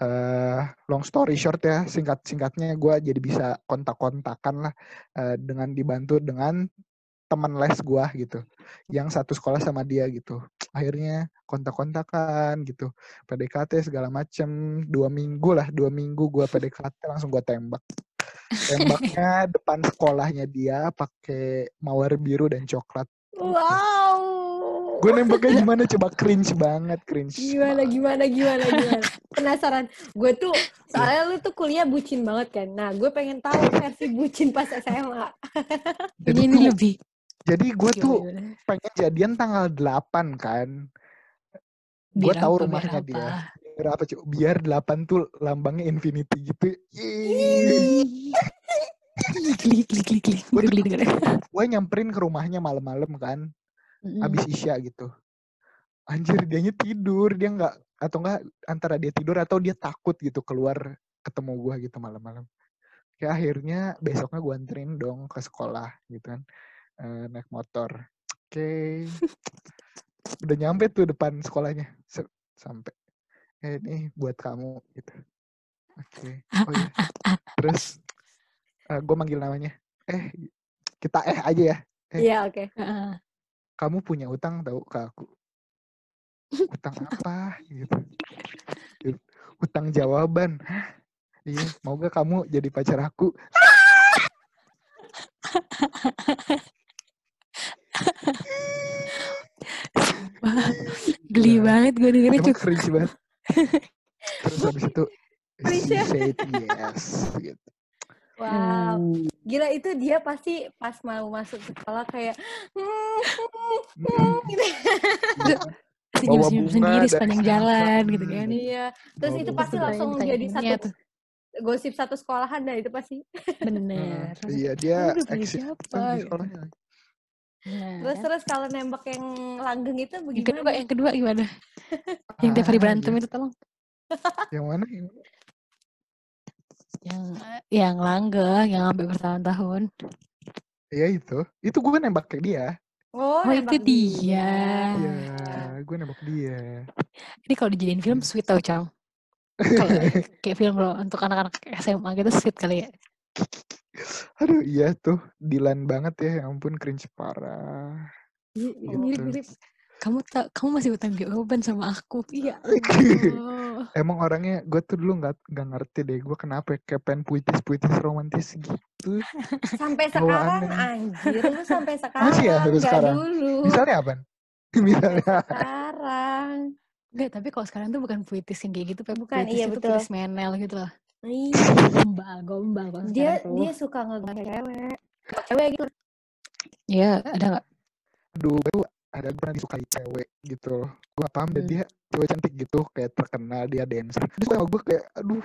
uh, long story short ya singkat singkatnya gue jadi bisa kontak-kontakan lah uh, dengan dibantu dengan teman les gue gitu yang satu sekolah sama dia gitu. Akhirnya kontak-kontakan gitu PDKT segala macem dua minggu lah dua minggu gue PDKT langsung gue tembak tembaknya depan sekolahnya dia pakai mawar biru dan coklat. Wow. Gue nembaknya gimana coba? Cringe banget cringe. Gimana gimana gimana gimana? Penasaran. Gue tuh soalnya lu tuh kuliah bucin banget kan? Nah gue pengen tahu versi bucin pas SMA jadi ini lebih jadi gue tuh pengen jadian tanggal 8 kan. Gue tahu rumahnya dia. Biar apa cuy? Biar 8 tuh lambangnya infinity gitu. Gue nyamperin ke rumahnya malam-malam kan. Abis isya gitu. Anjir dianya tidur, dia nggak atau enggak antara dia tidur atau dia takut gitu keluar ketemu gue gitu malam-malam. Ya akhirnya besoknya gue anterin dong ke sekolah gitu kan uh, naik motor. Oke. Okay. Udah nyampe tuh depan sekolahnya. Sampai. Eh, ini buat kamu gitu. Oke. Okay. Oh iya. Terus uh, eh, gue manggil namanya. Eh, kita eh aja ya. Eh, iya, oke. Okay. Kamu punya utang tau ke aku. Utang apa gitu. Utang jawaban. Iya, mau gak kamu jadi pacar aku? Geli banget gue dengerin cukup. cringe banget. Terus habis itu she said yes gitu. Wow, hmm. gila itu dia pasti pas mau masuk sekolah kayak hmm, hmm, gitu. Senyum-senyum sendiri sepanjang jalan gitu kan. Iya, terus itu pasti langsung jadi satu gosip satu sekolahan dah itu pasti. Bener. Hmm, iya dia eksis siapa? di sekolahnya. Nah, terus terus kalau nembak yang langgeng itu bagaimana? Yang kedua, yang kedua gimana? yang tiap hari berantem itu tolong. yang mana? Yang yang yang langgeng, yang sampai bertahun-tahun. Iya itu, itu gue nembak ke dia. Oh, oh itu dia. Iya, gue nembak dia. Ini kalau dijadiin film sweet tau, Cang. kayak film lo untuk anak-anak SMA gitu sweet kali ya. Aduh iya tuh Dilan banget ya, ya ampun cringe parah. Iya, gitu. mirip-mirip. Kamu tak, kamu masih utang jawaban sama aku. Iya. Emang orangnya gue tuh dulu nggak nggak ngerti deh gue kenapa ya, kayak pengen puitis puitis romantis gitu. Sampai sekarang anjir lu sampai sekarang. Masih ya sampai sekarang. Dulu. Misalnya apa? Misalnya. Sekarang. Enggak, tapi kalau sekarang tuh bukan puitis yang kayak gitu, Bukan, puitis iya itu betul. puitis menel gitu loh. Iya. Gombal, gombal. Dia dia suka ngegombal cewek. Cewek gitu. Iya, ada nggak? Aduh, baru ada gue pernah disukai cewek gitu. Gue paham hmm. dan dia cewek cantik gitu, kayak terkenal dia dancer. Terus sama gue kayak, aduh,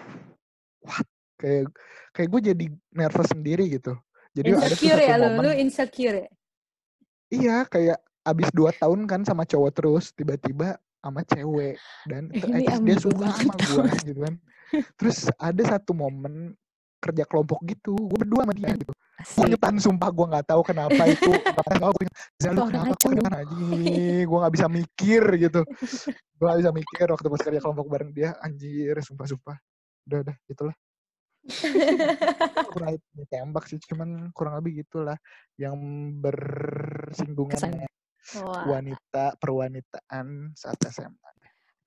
what? Kayak kayak gue jadi nervous sendiri gitu. Jadi insecure ada ya lu, lu insecure ya? Iya, kayak abis dua tahun kan sama cowok terus, tiba-tiba sama cewek dan eh, dia suka sama gue gitu kan. Terus ada satu momen kerja kelompok gitu gue berdua sama dia gitu. gue nyetan sumpah gue nggak tahu kenapa itu. Zalu kenapa gue dengan aja gue nggak bisa mikir gitu. Gue nggak bisa mikir waktu pas kerja kelompok bareng dia anjir sumpah sumpah. Udah udah gitulah pernah tembak sih cuman kurang lebih gitulah yang bersinggungan wanita perwanitaan saat SMA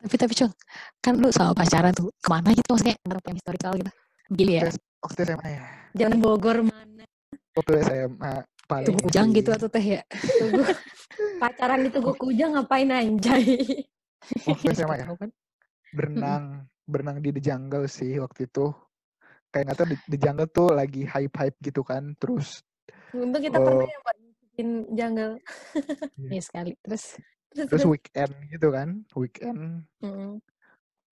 tapi tapi cung, kan lu sama pacaran tuh ke mana gitu maksudnya ngerti yang historical gitu? Gili ya? Waktu SMA ya. Jangan Bogor mana? Waktu SMA paling. Tugu Kujang gitu atau teh ya? Tugu, pacaran di Tugu Kujang ngapain anjay? Waktu SMA ya? Kan? Berenang, berenang di The Jungle sih waktu itu. Kayak nggak tau di The Jungle tuh lagi hype-hype gitu kan. Terus Untung kita oh, pernah ya buat bikin jungle. Iya sekali. Terus terus weekend gitu kan weekend mm.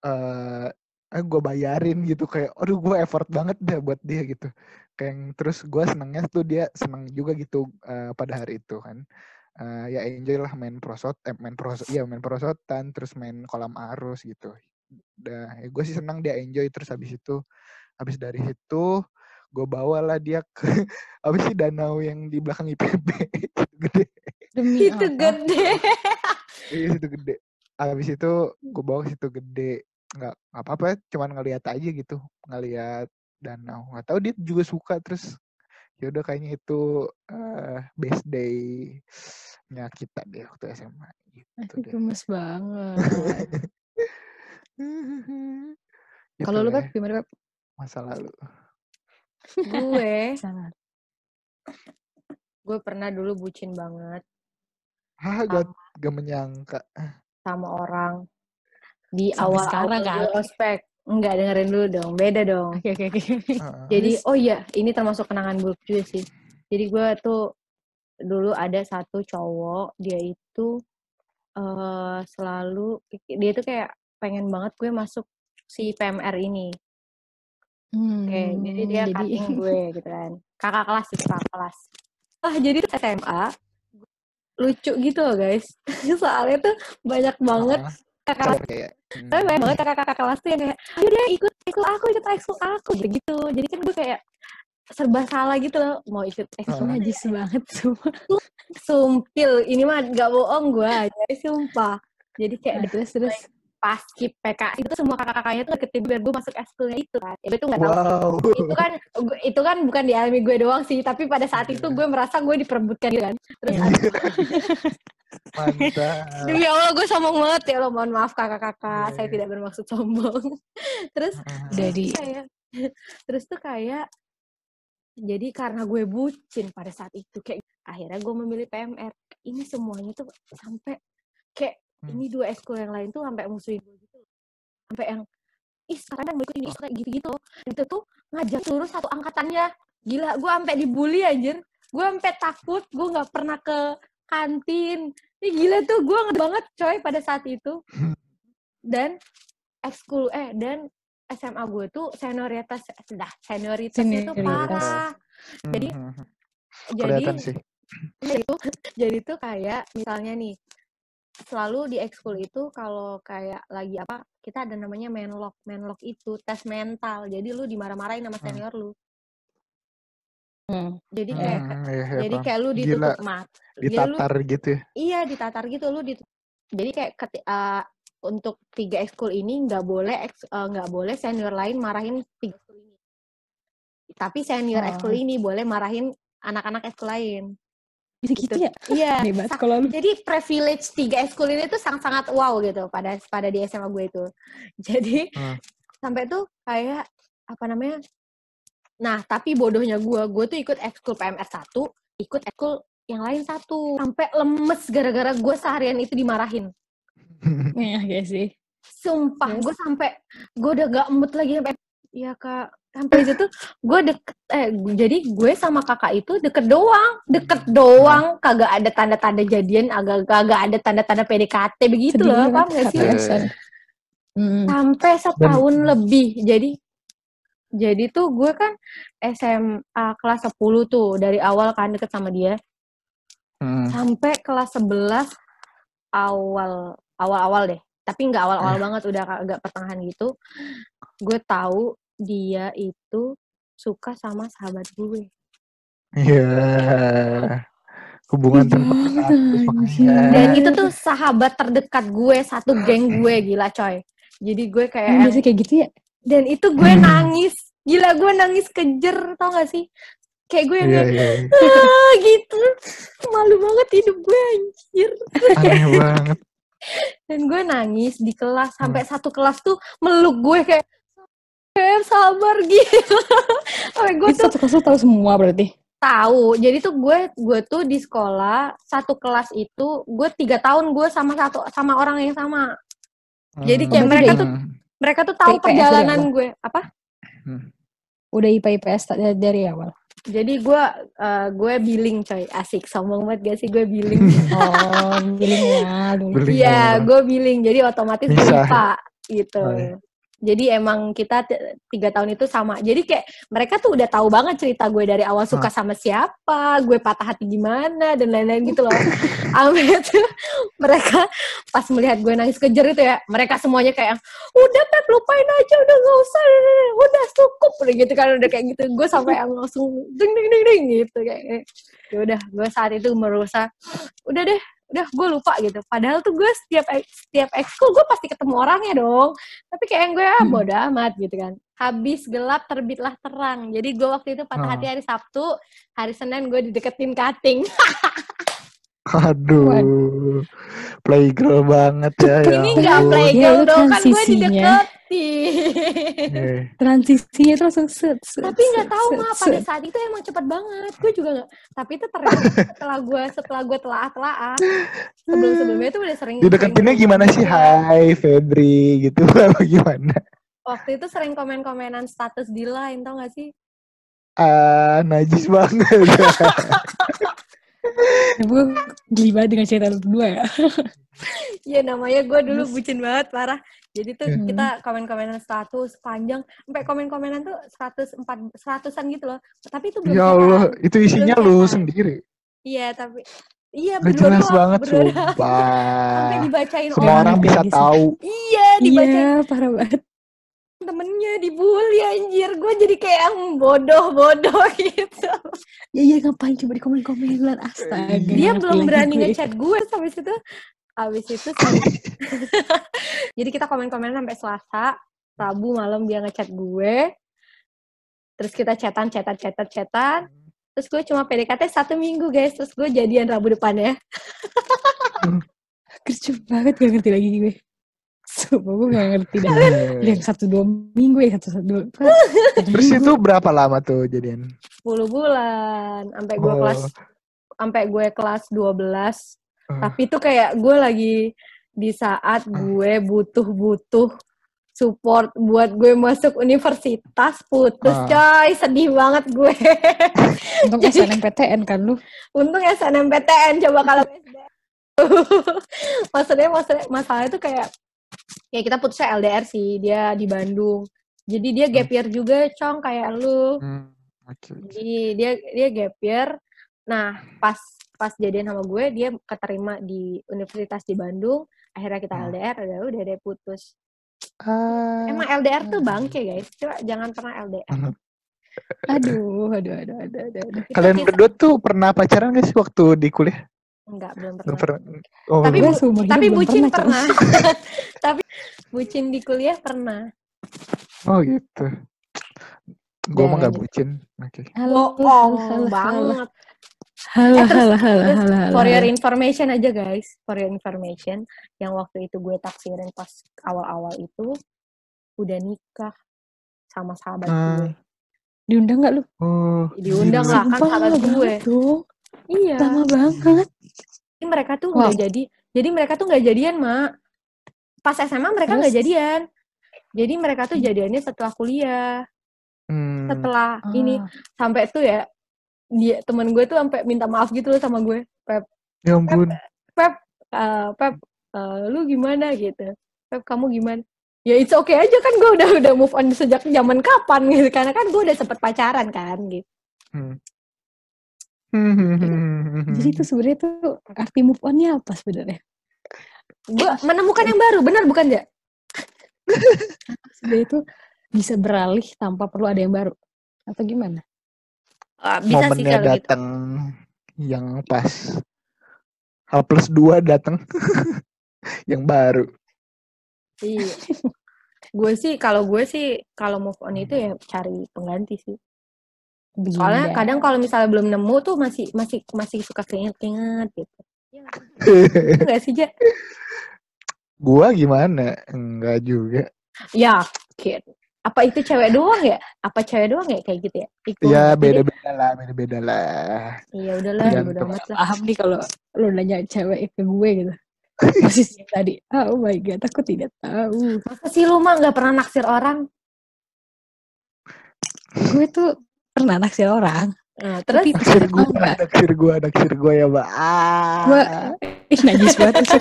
uh, gue bayarin gitu kayak aduh gue effort banget deh buat dia gitu kayak terus gue senengnya tuh dia seneng juga gitu uh, pada hari itu kan uh, ya enjoy lah main prosot eh, main prosot iya main prosotan terus main kolam arus gitu dah ya gue sih senang dia enjoy terus habis itu habis dari situ gue bawa lah dia ke apa sih danau yang di belakang IPB gede Demi itu apa? gede. Iya situ gede. Abis itu gue bawa ke situ gede. Nggak nggak apa-apa, cuman ngeliat aja gitu, ngeliat danau. Nggak tahu dia juga suka terus. Ya udah kayaknya itu eh best day-nya kita deh waktu SMA gitu deh. gemes banget. Gitu Kalau lu Pep gimana Pep? masa lalu. Gue, gue pernah dulu bucin banget Hah, gue gak menyangka. sama orang di Sampai awal sekarang gue ospek. Enggak dengerin dulu dong, beda dong. Oke oke oke. Heeh. Jadi, oh iya, ini termasuk kenangan buruk juga sih. Jadi gue tuh dulu ada satu cowok, dia itu eh selalu, dia tuh kayak pengen banget gue masuk si PMR ini. Oke, jadi dia Hmm, cutting gue gitu kan. Kakak kelas sih, kakak kelas. Ah, jadi tuh SMA lucu gitu loh guys. Soalnya tuh banyak banget Heeh. kakak kayak. hmm, tapi banyak banget kakak-kakak kelas tuh yang kayak ayo deh ikut ekskul aku ikut ekskul aku gitu gitu jadi kan gue kayak serba salah gitu loh mau ikut ekskul aja najis banget semua. sumpil ini mah gak bohong gue jadi sumpah jadi kayak Nah, terus terus. Pas skip PK itu semua kakak-kakaknya tuh deketin biar gue masuk ekskulnya itu kan ya gue tuh nggak tahu Wow. itu kan itu kan bukan dialami gue doang sih tapi pada saat itu gue merasa gue diperebutkan gitu kan terus Iya. Mantap. demi Allah gue sombong banget ya Allah mohon maaf kakak-kakak Iya, saya iya. tidak bermaksud sombong terus. Jadi kayak terus tuh kayak jadi karena gue bucin pada saat itu kayak akhirnya gue memilih PMR ini semuanya tuh sampai kayak Hmm. ini dua ekskul yang lain tuh sampai musuhin gue gitu sampai yang ih sekarang mau ikut ini kayak gitu-gitu. Itu tuh ngajak seluruh satu angkatannya. Gila gue sampai dibully anjir. Gue sampai takut gue nggak pernah ke kantin. Ih, gila tuh gue ngeri banget coy pada saat itu. Dan ekskul eh dan SMA gue tuh senioritas dah senioritasnya tuh parah. jadi Mhm. jadi Kelihatan sih. jadi tuh jadi tuh kayak misalnya nih selalu di ekskul itu kalau kayak lagi apa kita ada namanya menlock menlock itu tes mental jadi lu dimarah-marahin sama Hmm. senior lu Hmm. jadi kayak Mhm, iya, iya, jadi kayak lu ditutup mat jadi lu ditatar gitu ya. iya ditatar gitu lu di jadi kayak keti- uh, untuk tiga ekskul ini nggak boleh uh, nggak boleh senior lain marahin tiga ekskul ini tapi senior Oh. ekskul ini boleh marahin anak-anak ekskul lain Bisa gitu ya? iya Hebat kalau lu. jadi privilege tiga ekskul ini tuh sangat-sangat wow gitu pada pada di SMA gue itu jadi Hmm. sampai tuh kayak apa namanya nah tapi bodohnya gue gue tuh ikut ekskul PMR satu ikut ekskul yang lain satu sampai lemes gara-gara gue seharian itu dimarahin Iya kayak sih. sumpah Terus? gue sampai gue udah gak mood lagi sampai ya kak sampai situ gue deket eh jadi gue sama kakak itu deket doang. Deket doang. Kagak ada tanda-tanda jadian agak kagak ada tanda-tanda PDKT begitu Sedih loh paham gak sih? HTS-an. Hmm. sampai setahun lebih. Jadi jadi tuh gue kan SMA kelas 10 tuh dari awal kan deket sama dia. Hmm. sampai kelas 11 awal awal-awal deh. Tapi nggak awal-awal banget udah agak pertengahan gitu. Gue tahu dia itu suka sama sahabat gue Iya. Hubungan Ih, terdekat dan itu tuh sahabat terdekat gue satu geng gue gila coy jadi gue kayak biasa kayak gitu ya? dan itu gue nangis gila gue nangis kejer tau gak sih kayak gue yang Iya, kayak, iya. iya. ah gitu malu banget hidup gue anjir Aneh banget. dan gue nangis di kelas sampai satu kelas tuh meluk gue kayak kayak sabar gitu sampai gue tuh satu kelas tahu semua berarti? tahu jadi tuh gue gue tuh di sekolah satu kelas itu gue tiga tahun gue sama satu sama orang yang sama Jadi kayak Hmm. mereka tuh Hmm. mereka tuh tahu IPS perjalanan ya, gue apa Udah IPA IPS dari, dari awal. jadi gue eh, gue billing coy asik sombong banget gak sih gue billing Oh, billing ya iya ya. gue billing jadi otomatis gue Bisa. IPA gitu Oh, iya. Jadi emang kita tiga tahun itu sama. Jadi kayak mereka tuh udah tahu banget cerita gue dari awal suka sama siapa, gue patah hati gimana dan lain-lain gitu loh. Sampai tuh mereka pas melihat gue nangis kejer itu ya, mereka semuanya kayak udah Pep lupain aja, udah nggak usah, udah cukup udah gitu kan udah kayak gitu. Gue sampai yang langsung ding ding ding ding gitu kayak. Ya udah, gue saat itu merasa udah deh udah gue lupa gitu padahal tuh gue setiap setiap ekskul gue pasti ketemu orangnya dong tapi kayak yang gue ah, Hmm. bodo amat gitu kan habis gelap terbitlah terang jadi gue waktu itu patah Ah. hati hari Sabtu hari Senin gue dideketin cutting Aduh, playgirl banget ya. ya ini nggak ampun. playgirl Ya, lu dong kan gue transisinya. Dideketin Eh, Transisinya tuh langsung set, set, tapi nggak tahu set, mah pada set. saat itu emang cepet banget. Gue juga nggak. Tapi itu ternyata setelah gue setelah gue telah telah sebelum sebelumnya tuh udah sering Dideketinnya gimana sih? Hai Febri gitu. Apa gimana? waktu itu sering komen-komenan status di line tau gak sih? Ah, najis banget. Gue geli banget dengan cerita lu berdua ya. Iya namanya gue dulu bucin banget parah. Jadi tuh Hmm. kita komen-komenan status panjang sampai komen-komenan tuh 104 seratusan gitu loh. Tapi itu belum ya. Allah, itu isinya Belum lu chatan. sendiri. Iya tapi iya Gak berdua jelas doang, banget, berdua doang. Sampai sumpah. dibacain Semua orang. orang bisa gitu. tahu. Iya dibacain Iya, parah banget. Temennya dibully anjir. Gue jadi kayak yang bodoh-bodoh gitu. Ya iya ngapain coba di komen-komen astaga. Dia belum berani ngechat gue sampai situ. Abis itu jadi kita komen-komen sampai Selasa, Rabu malam dia ngechat gue. Terus kita chatan, chatan, chatan, chatan. Terus gue cuma PDKT satu minggu guys. Terus gue jadian Rabu depannya. Kerja banget gak ngerti lagi gue. Sumpah gue gak ngerti dah. Eh, Yang satu dua minggu ya satu satu dua. satu Terus minggu. itu berapa lama tuh jadian? 10 bulan. Sampai gue Oh. kelas sampai gue kelas 12. Oh. Tapi itu kayak gue lagi di saat gue butuh-butuh support buat gue masuk universitas putus Ah. coy sedih banget gue Untung Jadi- SNMPTN kan lu. untung SNMPTN coba kalau maksudnya maksudnya masalah itu kayak ya kita putusnya LDR sih dia di Bandung jadi dia gap year juga cong kayak lu Hmm, oke. jadi dia dia gap year nah pas pas jadian sama gue dia keterima di universitas di Bandung akhirnya kita Hmm. LDR udah udah deh putus Ah, emang LDR tuh bangke guys coba jangan pernah LDR Aduh, aduh, aduh, aduh, aduh, aduh. Kalian berdua tuh pernah pacaran gak sih waktu di kuliah? Enggak belum pernah pernah. Oh, Tapi hidup tapi belum bucin Cok. pernah, tapi bucin di kuliah pernah oh gitu. Gue mah gak bucin. Oke. Halo, bohong halo, halo, banget Halo, Eh, terus- halo, halo, halo, halo. for your information aja guys for your information yang waktu itu gue taksirin pas awal-awal itu udah nikah sama sahabat Ah. gue Diundang gak lu? Oh, Diundang lah. kan Sumpah, sahabat gue. dong. Iya Lama banget. Jadi mereka tuh Wow. jadi jadi mereka tuh nggak jadian mak pas SMA mereka nggak jadian jadi mereka tuh jadiannya setelah kuliah Hmm. setelah ini Ah. sampai tuh ya dia teman gue tuh sampai minta maaf gitu loh sama gue Pep Ya ampun. Pep eh, Pep eh, lu gimana gitu Pep kamu gimana ya it's okay aja kan gue udah udah move on sejak zaman kapan gitu karena kan gue udah sempet pacaran kan gitu Hmm. Hmm, hmm, hmm, hmm, Jadi hmm. tuh sebenarnya tuh arti move on-nya apa sebenarnya? gue menemukan yang baru benar bukan ya Sebenarnya itu bisa beralih tanpa perlu ada yang baru. Atau gimana? Ah, bisa sih momennya kalau gitu datang yang pas H plus dua datang yang baru Iya. gue sih kalau gue sih kalau move on itu ya cari pengganti sih. Soalnya Begini kadang dah. kalau misalnya belum nemu tuh masih masih masih suka keinget-keinget gitu. Iya enggak sih, Ja? gua gimana enggak juga Yakin. Apa itu cewek doang ya? Apa cewek doang ya kayak gitu ya? Ikut. ya Jadi, beda beda lah beda beda lah Iya udahlah, udah amat lah. paham nih kalau lu nanya cewek ke gue gitu. Masih yang tadi. Oh my god, aku tidak tahu. Masa sih lu mah nggak pernah naksir orang? Gue tuh pernah naksir orang. Nah, terus Tapi naksir nggak? naksir gua naksir gua ya mbak ah Gue ih najis banget. gue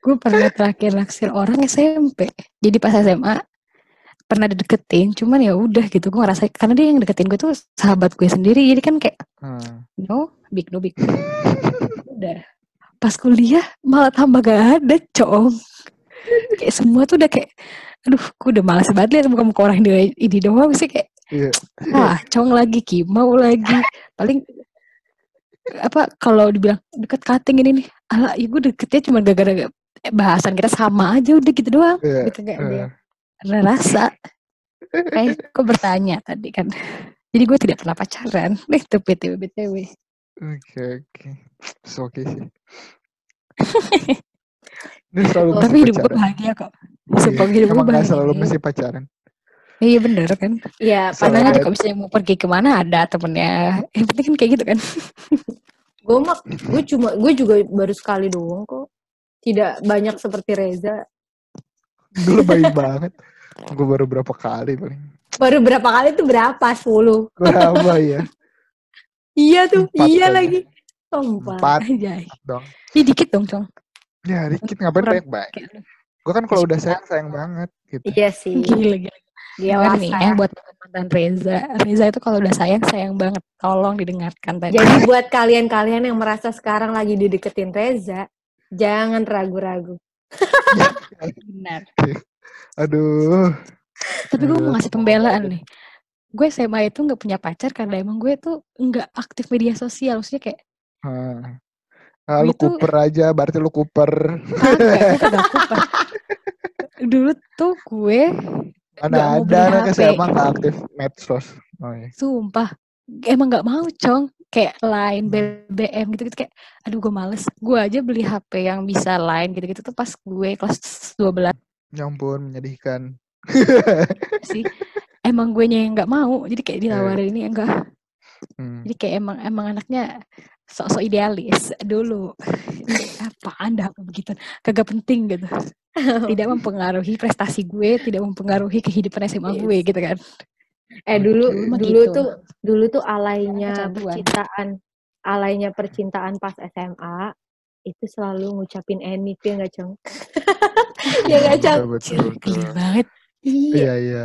gue pernah terakhir naksir orang SMP. Jadi pas SMA pernah dideketin, cuman ya udah gitu gue ngerasa karena dia yang deketin gue tuh sahabat gue sendiri, jadi kan kayak Hmm. no big no big. udah pas kuliah malah tambah gak ada cong. kayak semua tuh udah kayak aduh gue udah malas banget liat muka-muka orang di ini doang sih kayak Iya. ah cong lagi kimau lagi paling apa kalau dibilang deket cutting ini nih ala ya gue deketnya cuma gara-gara eh, bahasan kita sama aja udah gitu doang Iya. gitu kayak dia ada rasa eh kok bertanya tadi kan jadi gue tidak pernah pacaran itu btw btw Oke oke. So, Oke sih. Ini selalu Oh, mesti tapi hidup gue bahagia kok Iya, sumpah hidup gue bahagia selalu mesti pacaran. Iya bener kan Iya, padahal ada- juga misalnya mau pergi ke mana ada temennya yang penting kan kayak gitu kan gue mah gue cuma gue juga baru sekali doang kok. Tidak banyak seperti Reza. Dulu baik banget. Gue baru berapa kali paling. Baru berapa kali tuh berapa? 10. Berapa ya? Iya tuh, Empat iya kayaknya. lagi. Sumpah. Empat Anjay. dong. Ih dikit dong cong Ya dikit ngapain Kurang banyak banyak. kayak Gue kan kalau udah sayang sayang banget gitu. Iya sih. gila gila Gila nih sayang. ya buat mantan Reza. Reza itu kalau udah sayang sayang banget. Tolong didengarkan tadi. Jadi buat kalian-kalian yang merasa sekarang lagi dideketin Reza, jangan ragu-ragu. benar. Aduh. Tapi gue mau ngasih pembelaan nih. Gue SMA itu nggak punya pacar karena emang gue tuh nggak aktif media sosial. Maksudnya kayak Ah. Ah, lu tuh- Cooper aja, berarti lu Cooper. gue. Dulu tuh gue Mana ada anak. SMA nggak aktif medsos. Oh, iya. sumpah emang nggak mau cong kayak line Hmm. BBM gitu-gitu kayak aduh gue males gue aja beli HP yang bisa line gitu-gitu tuh pas gue kelas 12 Ya ampun, menyedihkan. sih emang gue yang nggak mau jadi kayak ditawarin ini enggak Hmm. jadi kayak emang emang anaknya sok-sok idealis dulu. Apa anda begitu? Kagak penting gitu. Tidak mempengaruhi prestasi gue tidak mempengaruhi kehidupan SMA gue gitu kan. Eh dulu Dulu dulu gitu. tuh dulu tuh alainya percintaan, alainya percintaan pas SMA itu selalu ngucapin Enif ya nggak Cong? ya nggak betul. geli banget. Iya. Iya,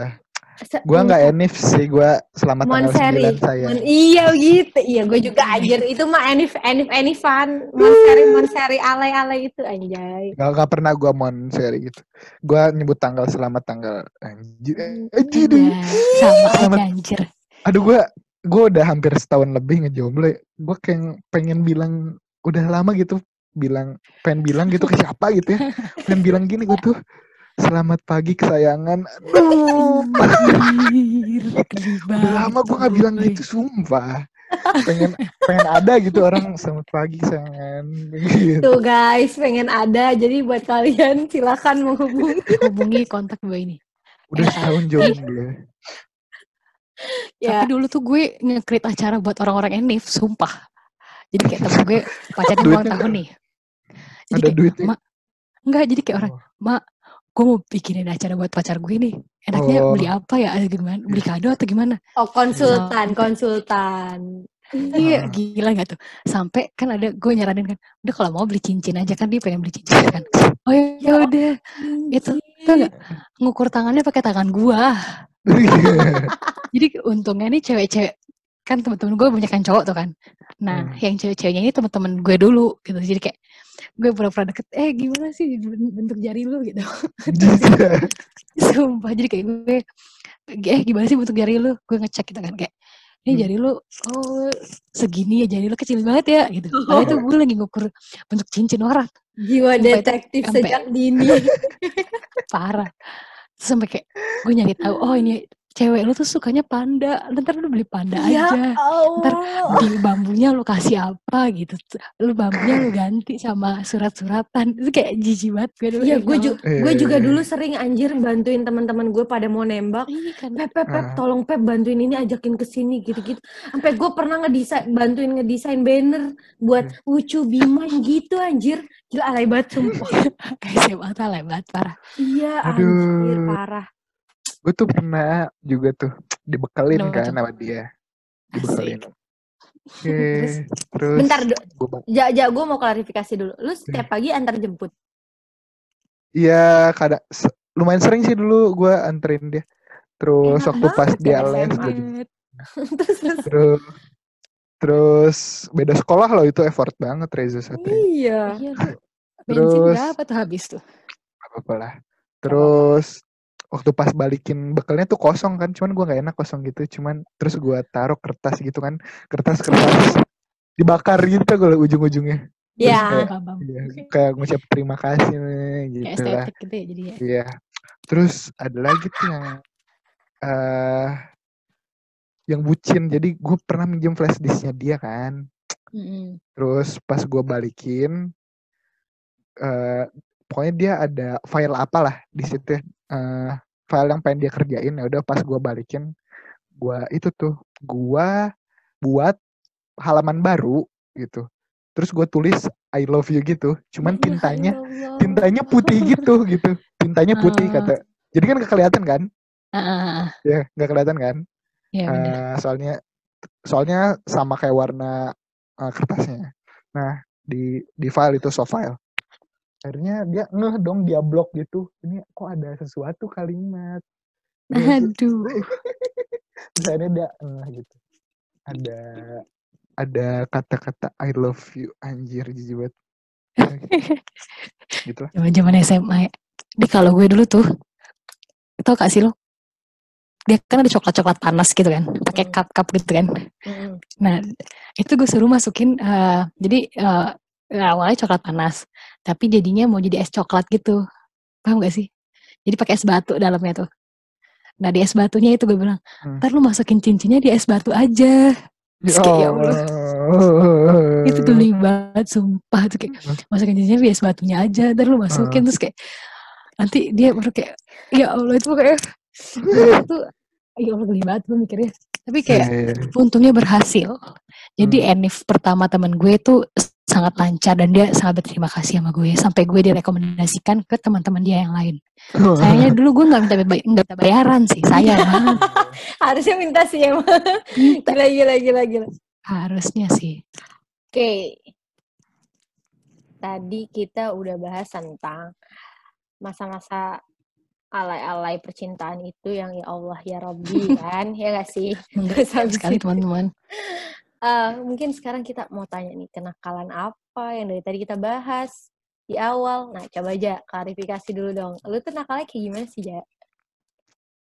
Gua nggak enif sih, gua selamat tanggal Monseri. 9 saya. Mon- iya gitu. Iya gue juga anjir. Itu mah Enif Enif Enifan. Monseri Monseri alay-alay itu anjay. Gak, gak pernah gua monseri gitu. Gua nyebut tanggal selamat tanggal anjir. Anjir. Iya, sama Selamat- aja anjir Aduh gua gua udah hampir setahun lebih ngejomblo. ya. Gua kayak pengen bilang udah lama gitu bilang pengen bilang gitu ke siapa gitu ya. Pengen bilang gini gue tuh selamat pagi kesayangan. Aduh, udah banget lama gua nggak bilang gue. gitu sumpah. Pengen pengen ada gitu orang selamat pagi kesayangan. Gitu. Tuh guys, pengen ada. Jadi buat kalian silakan menghubungi. hubungi kontak gue ini Udah setahun jomblo. Ya, tapi dulu tuh gue nge-create acara buat orang-orang enif sumpah jadi kayak temen gue pacarnya ulang tahun nih jadi Ada kayak duitnya? mak enggak jadi kayak orang Oh. mak gue mau bikinin acara buat pacar gue nih enaknya Oh. beli apa ya Atau gimana beli kado atau gimana oh konsultan, konsultan. Iya, Ah. gila gak tuh? Sampai kan ada gue nyaranin kan, udah kalau mau beli cincin aja kan dia pengen beli cincin kan. Oh ya Ya udah, itu tuh nggak ngukur tangannya pakai tangan gua. Jadi untungnya nih cewek-cewek kan teman-teman gue banyak yang cowok tuh kan. Nah, Hmm. yang cewek-ceweknya ini teman-teman gue dulu gitu. Jadi kayak gue pura-pura deket, eh gimana sih bentuk jari lu gitu. Sumpah, jadi kayak gue, eh gimana sih bentuk jari lu? Gue ngecek gitu kan kayak, ini Hmm. jari lu, oh segini ya jari lu kecil banget ya gitu. Padahal itu gue lagi ngukur bentuk cincin orang, Jiwa Sampai detektif sampai- sejak dini. parah. Terus sampai kayak gue nyari tahu, oh ini cewek lu tuh sukanya panda, ntar lu beli panda ya aja. Allah. Di bambunya lu kasih apa gitu, lu bambunya lu ganti sama surat-suratan. Itu kayak jijik banget gue dulu. Iya, ya gue juga, Eh. gue juga dulu sering anjir bantuin teman-teman gue pada mau nembak. Iya kan. Pep, Pep, Pep, Ah. tolong Pep bantuin ini ajakin ke sini gitu-gitu. Sampai gue pernah ngedesain bantuin ngedesain banner buat Ucu Bima gitu anjir. Gila alay banget sumpah. Kayak SMA tuh lebat parah. iya Aduh. anjir parah. Gue tuh pernah juga tuh dibekelin Kenapa kan sama dia dibekelin oke Terus? terus Bentar, gua Ja, ja gue mau klarifikasi dulu. Lu setiap pagi antar jemput. Iya, kadang se- lumayan sering sih dulu gue anterin dia. Terus Enak waktu pas dia kan les terus, terus. Terus terus beda sekolah loh itu effort banget Reza Satria. Iya. Iya lu bensin Terus berapa tuh habis tuh? Gak apa-apa lah. Terus waktu pas balikin bekalnya tuh kosong kan, cuman gua nggak enak kosong gitu, cuman terus gua taruh kertas gitu kan, kertas-kertas dibakar gitu gue ujung-ujungnya. Terus Ya. kayak ya, kayak ngucap terima kasih nih, Kayak gitu lah. gitu ya jadinya. Iya. Terus ada lagi tuh yang eh yang bucin. Jadi gue pernah minjem flash disknya dia kan. Mm-mm. Terus pas gue balikin, eh pokoknya dia ada file apa lah di situ. ya. Eh, file yang pengen dia kerjain ya udah pas gue balikin, gua itu tuh gua buat halaman baru gitu. Terus gue tulis I love you gitu. Cuman Ya tintanya Allah. tintanya putih gitu gitu. Tintanya putih Ah. kata. Jadi kan gak kelihatan kan? Ah. Ya nggak kelihatan kan? Iya benar. Eh, soalnya soalnya sama kayak warna eh, kertasnya. Nah di di file itu soft file. Akhirnya dia ngeh dong dia blok gitu. Ini kok ada sesuatu kalimat. Terus, Aduh. akhirnya dia ngeh gitu. Ada ada kata-kata I love you anjir jijik banget. gitu lah. Zaman SMA. Di kalau gue dulu tuh, tau gak sih lo? Dia kan ada coklat-coklat panas gitu kan, pakai Hmm. cup-cup gitu kan. Mm-mm. Nah, itu gue suruh masukin, eh, jadi eh, awalnya coklat panas, tapi jadinya mau jadi es coklat gitu. Paham gak sih? Jadi pakai es batu dalamnya tuh. Nah, di es batunya itu gue bilang, Hmm. ntar lu masukin cincinnya di es batu aja. Terus kayak, ya Allah, itu geli banget, sumpah. Tuh kayak, masukin cincinnya di es batunya aja, ntar lu masukin, terus kayak, nanti dia baru kayak, ya Allah, itu kayak, itu, ya Allah geli banget gue mikirnya. Tapi kayak, Iya, untungnya berhasil. Jadi Hmm. enif pertama teman gue itu sangat lancar dan dia sangat berterima kasih sama gue sampai gue direkomendasikan ke teman-teman dia yang lain. Kayaknya dulu gue nggak minta nggak minta bayaran sih, saya Harusnya minta sih emang. minta Gila, gila, gila, gila. harusnya sih. Oke. Tadi kita udah bahas tentang masa-masa alay-alay percintaan itu yang ya Allah ya Robbi kan, ya gak sih? Enggak sekali teman-teman. Eh, mungkin sekarang kita mau tanya nih, kenakalan apa yang dari tadi kita bahas di awal? Nah, coba aja klarifikasi dulu dong. Lu tuh nakalnya kayak gimana sih, Ja?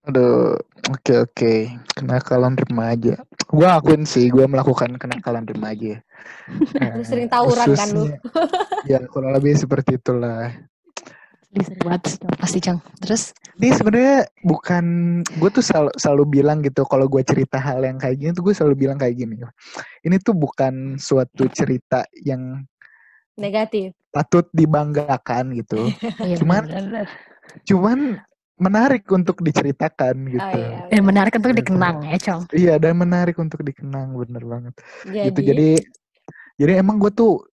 Aduh, oke oke. Kenakalan remaja. Gua akuin sih, gua melakukan kenakalan remaja. Lu sering tawuran kan lu? khususnya- Ya kurang lebih seperti itulah. Sedih sedih banget sih, Cang. pasti Cang. Terus Ini sebenarnya bukan, gue tuh selalu, selalu bilang gitu. Kalau gue cerita hal yang kayak gini tuh gue selalu bilang kayak gini. Ini tuh bukan suatu cerita yang Negatif. patut dibanggakan gitu. iya Cuman- benar-benar. Cuman menarik untuk diceritakan Oh gitu. iya. Dan menarik untuk Gitu. dikenang ya, Cong. Iya dan menarik untuk dikenang bener banget. Jadi, gitu jadi jadi emang gue tuh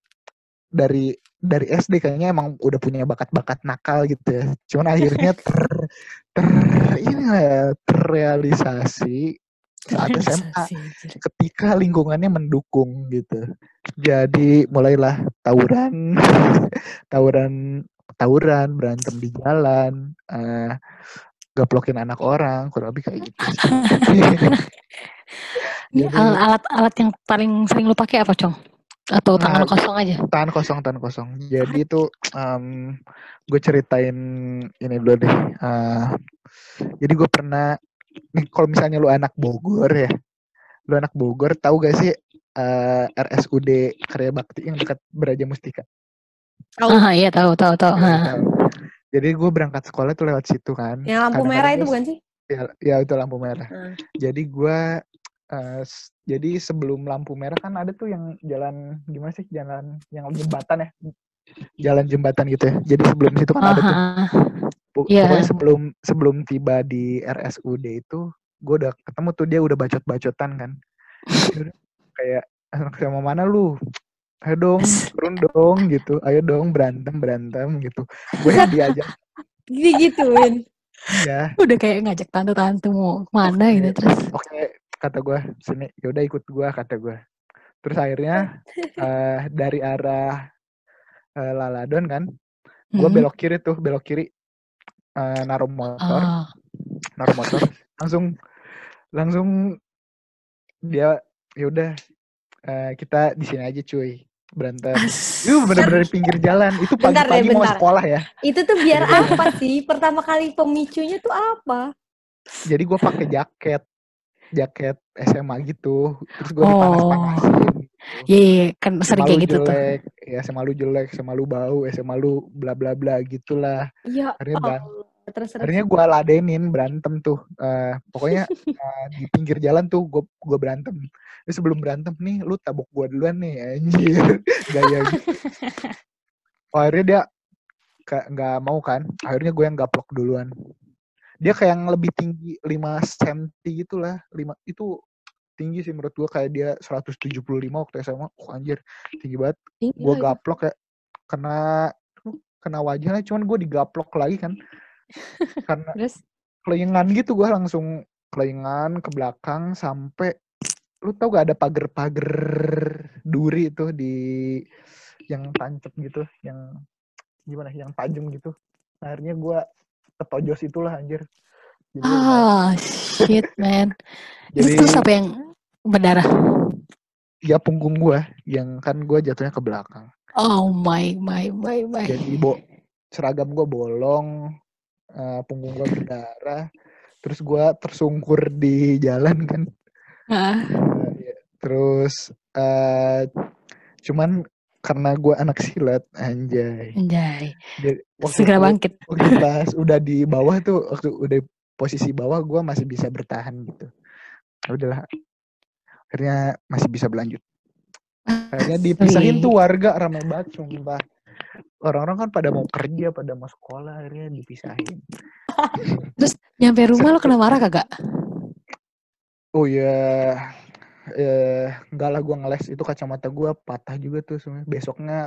dari dari SD kayaknya emang udah punya bakat-bakat nakal gitu ya cuman akhirnya ter ter ini lah, terrealisasi saat SMA ketika lingkungannya mendukung gitu jadi mulailah tawuran tawuran tawuran berantem di jalan eh gaplokin anak orang kurang lebih kayak gitu. Ini alat-alat yang paling sering lu pakai apa, Cong? Atau tangan Nah, lu kosong aja? tahan kosong tahan kosong jadi itu gue ceritain ini dulu deh Eh, jadi gue pernah nih kalau misalnya lu anak Bogor ya lu anak Bogor tahu gak sih eh, RSUD Karya Bakti yang dekat Beraja Mustika Tahu. Ah, iya tahu tahu tahu. Ya, jadi gue berangkat sekolah tuh lewat situ kan yang lampu merah itu gua- bukan sih? ya, ya itu lampu merah Hmm. jadi gue eh, jadi sebelum lampu merah kan ada tuh yang jalan gimana sih jalan yang jembatan ya jalan jembatan gitu ya jadi sebelum situ kan ada tuh Ah, Pok- Iya. Pokoknya sebelum sebelum tiba di RSUD itu gue udah ketemu tuh dia udah bacot-bacotan kan. Kayak anak sama mana lu? Ayo dong, turun dong gitu. Ayo dong berantem berantem gitu. Gue yang diajak Digituin. ya. udah kayak ngajak tante-tante mau mana gitu terus. Oke kata gue sini. Yaudah ikut gue kata gue. Terus akhirnya eh, dari arah eh, Laladon kan gue Hmm. belok kiri tuh belok kiri eh, naruh motor Ah. naruh motor langsung langsung dia ya udah eh, kita di sini aja cuy berantem itu bener-bener di pinggir jalan itu pagi-pagi mau sekolah ya Itu tuh biar apa sih? Pertama kali pemicunya tuh apa? jadi gue pakai jaket jaket SMA gitu terus gue Oh. dipanas-panasin gitu. Iya, iya, kan sering SMA kayak gitu tuh. jelek, ya SMA lu jelek, SMA lu bau, SMA lu bla bla bla gitulah. Ya Akhirnya. Allah. Terus terus. Akhirnya gue ladenin berantem tuh. Eh, pokoknya eh, di pinggir jalan tuh gue gue berantem. Terus sebelum berantem nih, lu tabok gue duluan nih, anjir. Gaya gitu. Oh, akhirnya dia kayak nggak mau kan. Akhirnya gue yang gaplok duluan. Dia kayak yang lebih tinggi 5 cm gitu lah. 5, itu tinggi sih menurut gue kayak dia 175 waktu SMA. Oh, anjir, tinggi banget. Gue lagi. gaplok ya kena kena wajahnya cuman gue digaplok lagi kan karena kelingan gitu gue langsung kelingan ke belakang sampai lu tau gak ada pagar-pagar duri itu di yang tancap gitu yang gimana yang tajam gitu akhirnya gue ketojos itulah anjir jadi, Ah, shit, man. jadi Itu siapa yang berdarah? ya punggung gue yang kan gue jatuhnya ke belakang Oh my, my, my, my. jadi bo seragam gue bolong eh, punggung gue berdarah terus gue tersungkur di jalan kan Ah, Eh, ya. terus eh cuman karena gue anak silat anjay anjay. jadi, waktu Segera bangkit. waktu pas udah di bawah tuh waktu udah posisi bawah gue masih bisa bertahan gitu Ya udahlah akhirnya masih bisa berlanjut akhirnya dipisahin Asli. tuh warga ramai banget sumpah orang-orang kan pada mau kerja pada mau sekolah akhirnya dipisahin Nyampe rumah lo kena marah kagak? oh ya eh enggak lah gue ngeles itu kacamata gue patah juga tuh sebenarnya besoknya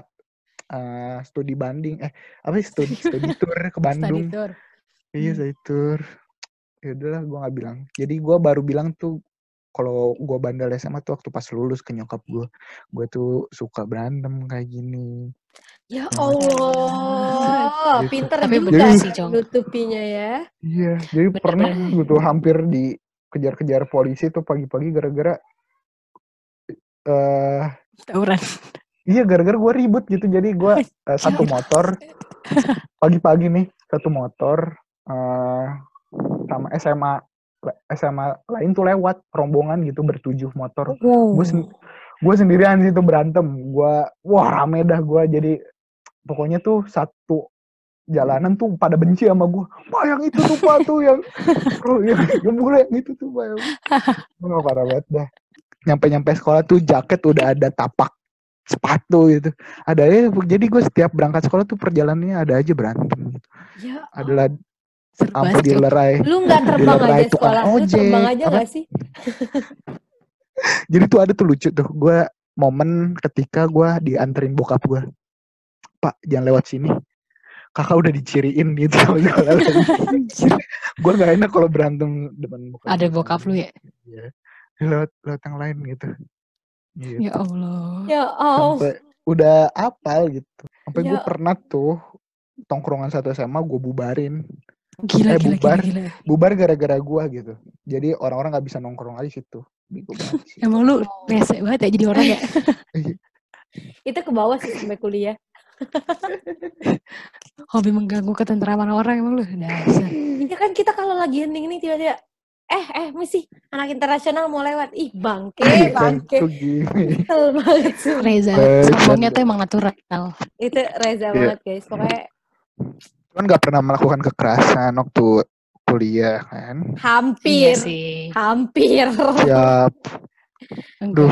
eh, studi banding eh apa sih studi studi tour ke Bandung Study tour. Iya Hmm. saya tur. Ya udahlah gue nggak bilang. Jadi gue baru bilang tuh kalau gue bandel SMA tuh waktu pas lulus ke nyokap gue. Gue tuh suka berantem kayak gini. Ya Yang- Allah, Gitu. pinter Tapi juga bener sih, Cong. nutupinya ya. Iya. Jadi Bener-bener. pernah gitu hampir dikejar-kejar polisi tuh pagi-pagi gara-gara eh Tawuran. iya gara-gara gue ribut gitu. Jadi gue eh, satu motor pagi-pagi nih satu motor eh sama SMA SMA lain tuh lewat rombongan gitu bertujuh motor. Wow. gue sen gue sendirian di situ berantem gue wah rame dah gue jadi pokoknya tuh satu jalanan tuh pada benci sama gue pak yang itu tuh pak tuh yang yang, yang mulai yang itu tuh pak yang gue parah banget dah nyampe nyampe sekolah tuh jaket udah ada tapak sepatu gitu ada aja jadi gue setiap berangkat sekolah tuh perjalanannya ada aja berantem gitu. Ya, adalah banget, Cong. dilerai lu nggak terbang aja sekolah, lu ojek, terbang aja apa? nggak sih? jadi tuh ada tuh lucu tuh gue momen ketika gue dianterin bokap gue pak jangan lewat sini kakak udah diciriin gitu gue gak enak kalau berantem depan bokap Ada bokap lu ya? Iya. Lewat lewat yang lain gitu Gitu. Ya Allah. Ya Allah. sampai udah apal gitu sampai gue Ya. pernah tuh tongkrongan satu SMA gue bubarin Gila, Eh, gila, bubar. gila, gila. bubar gara-gara gue gitu jadi orang-orang nggak bisa nongkrong lagi situ. Emang lu rese banget ya jadi orang ya? Itu ke bawah sih sampai kuliah. Hobi mengganggu ketentraman orang emang lu. Dasar. Ya kan kita kalau lagi hening nih tiba-tiba eh eh misi anak internasional mau lewat ih bangke Iya, bangke Tuh gini. Kesel banget sih Reza, Eh, sombongnya tuh emang natural. itu Reza Iya. banget guys pokoknya Cuman nggak pernah melakukan kekerasan waktu kuliah kan. hampir Iya sih. hampir Siap. Enggak.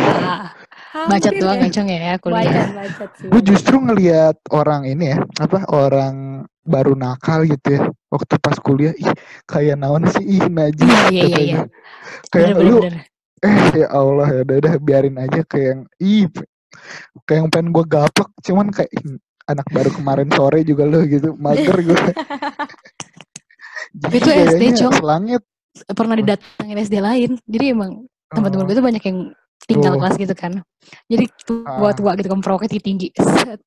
Hampir doang ya. ya, ya kuliah. Gue justru ngelihat orang ini ya, apa orang baru nakal gitu ya. Waktu pas kuliah, ih kayak naon sih, ih najis. Iya, iya, iya, katanya. iya. Kayak Bener, lu, bener. eh ya Allah ya udah, udah biarin aja kayak yang, ih kayak yang pengen gue gaplek, cuman kayak ih, anak baru kemarin sore juga lo gitu, mager gue. Tapi itu SD, Cong. Selangit. Pernah didatengin SD lain. Jadi emang teman-teman Oh. gue tuh banyak yang tinggal Tuh. kelas gitu kan. Jadi Ah. tua-tua gitu kan tinggi-tinggi. Set.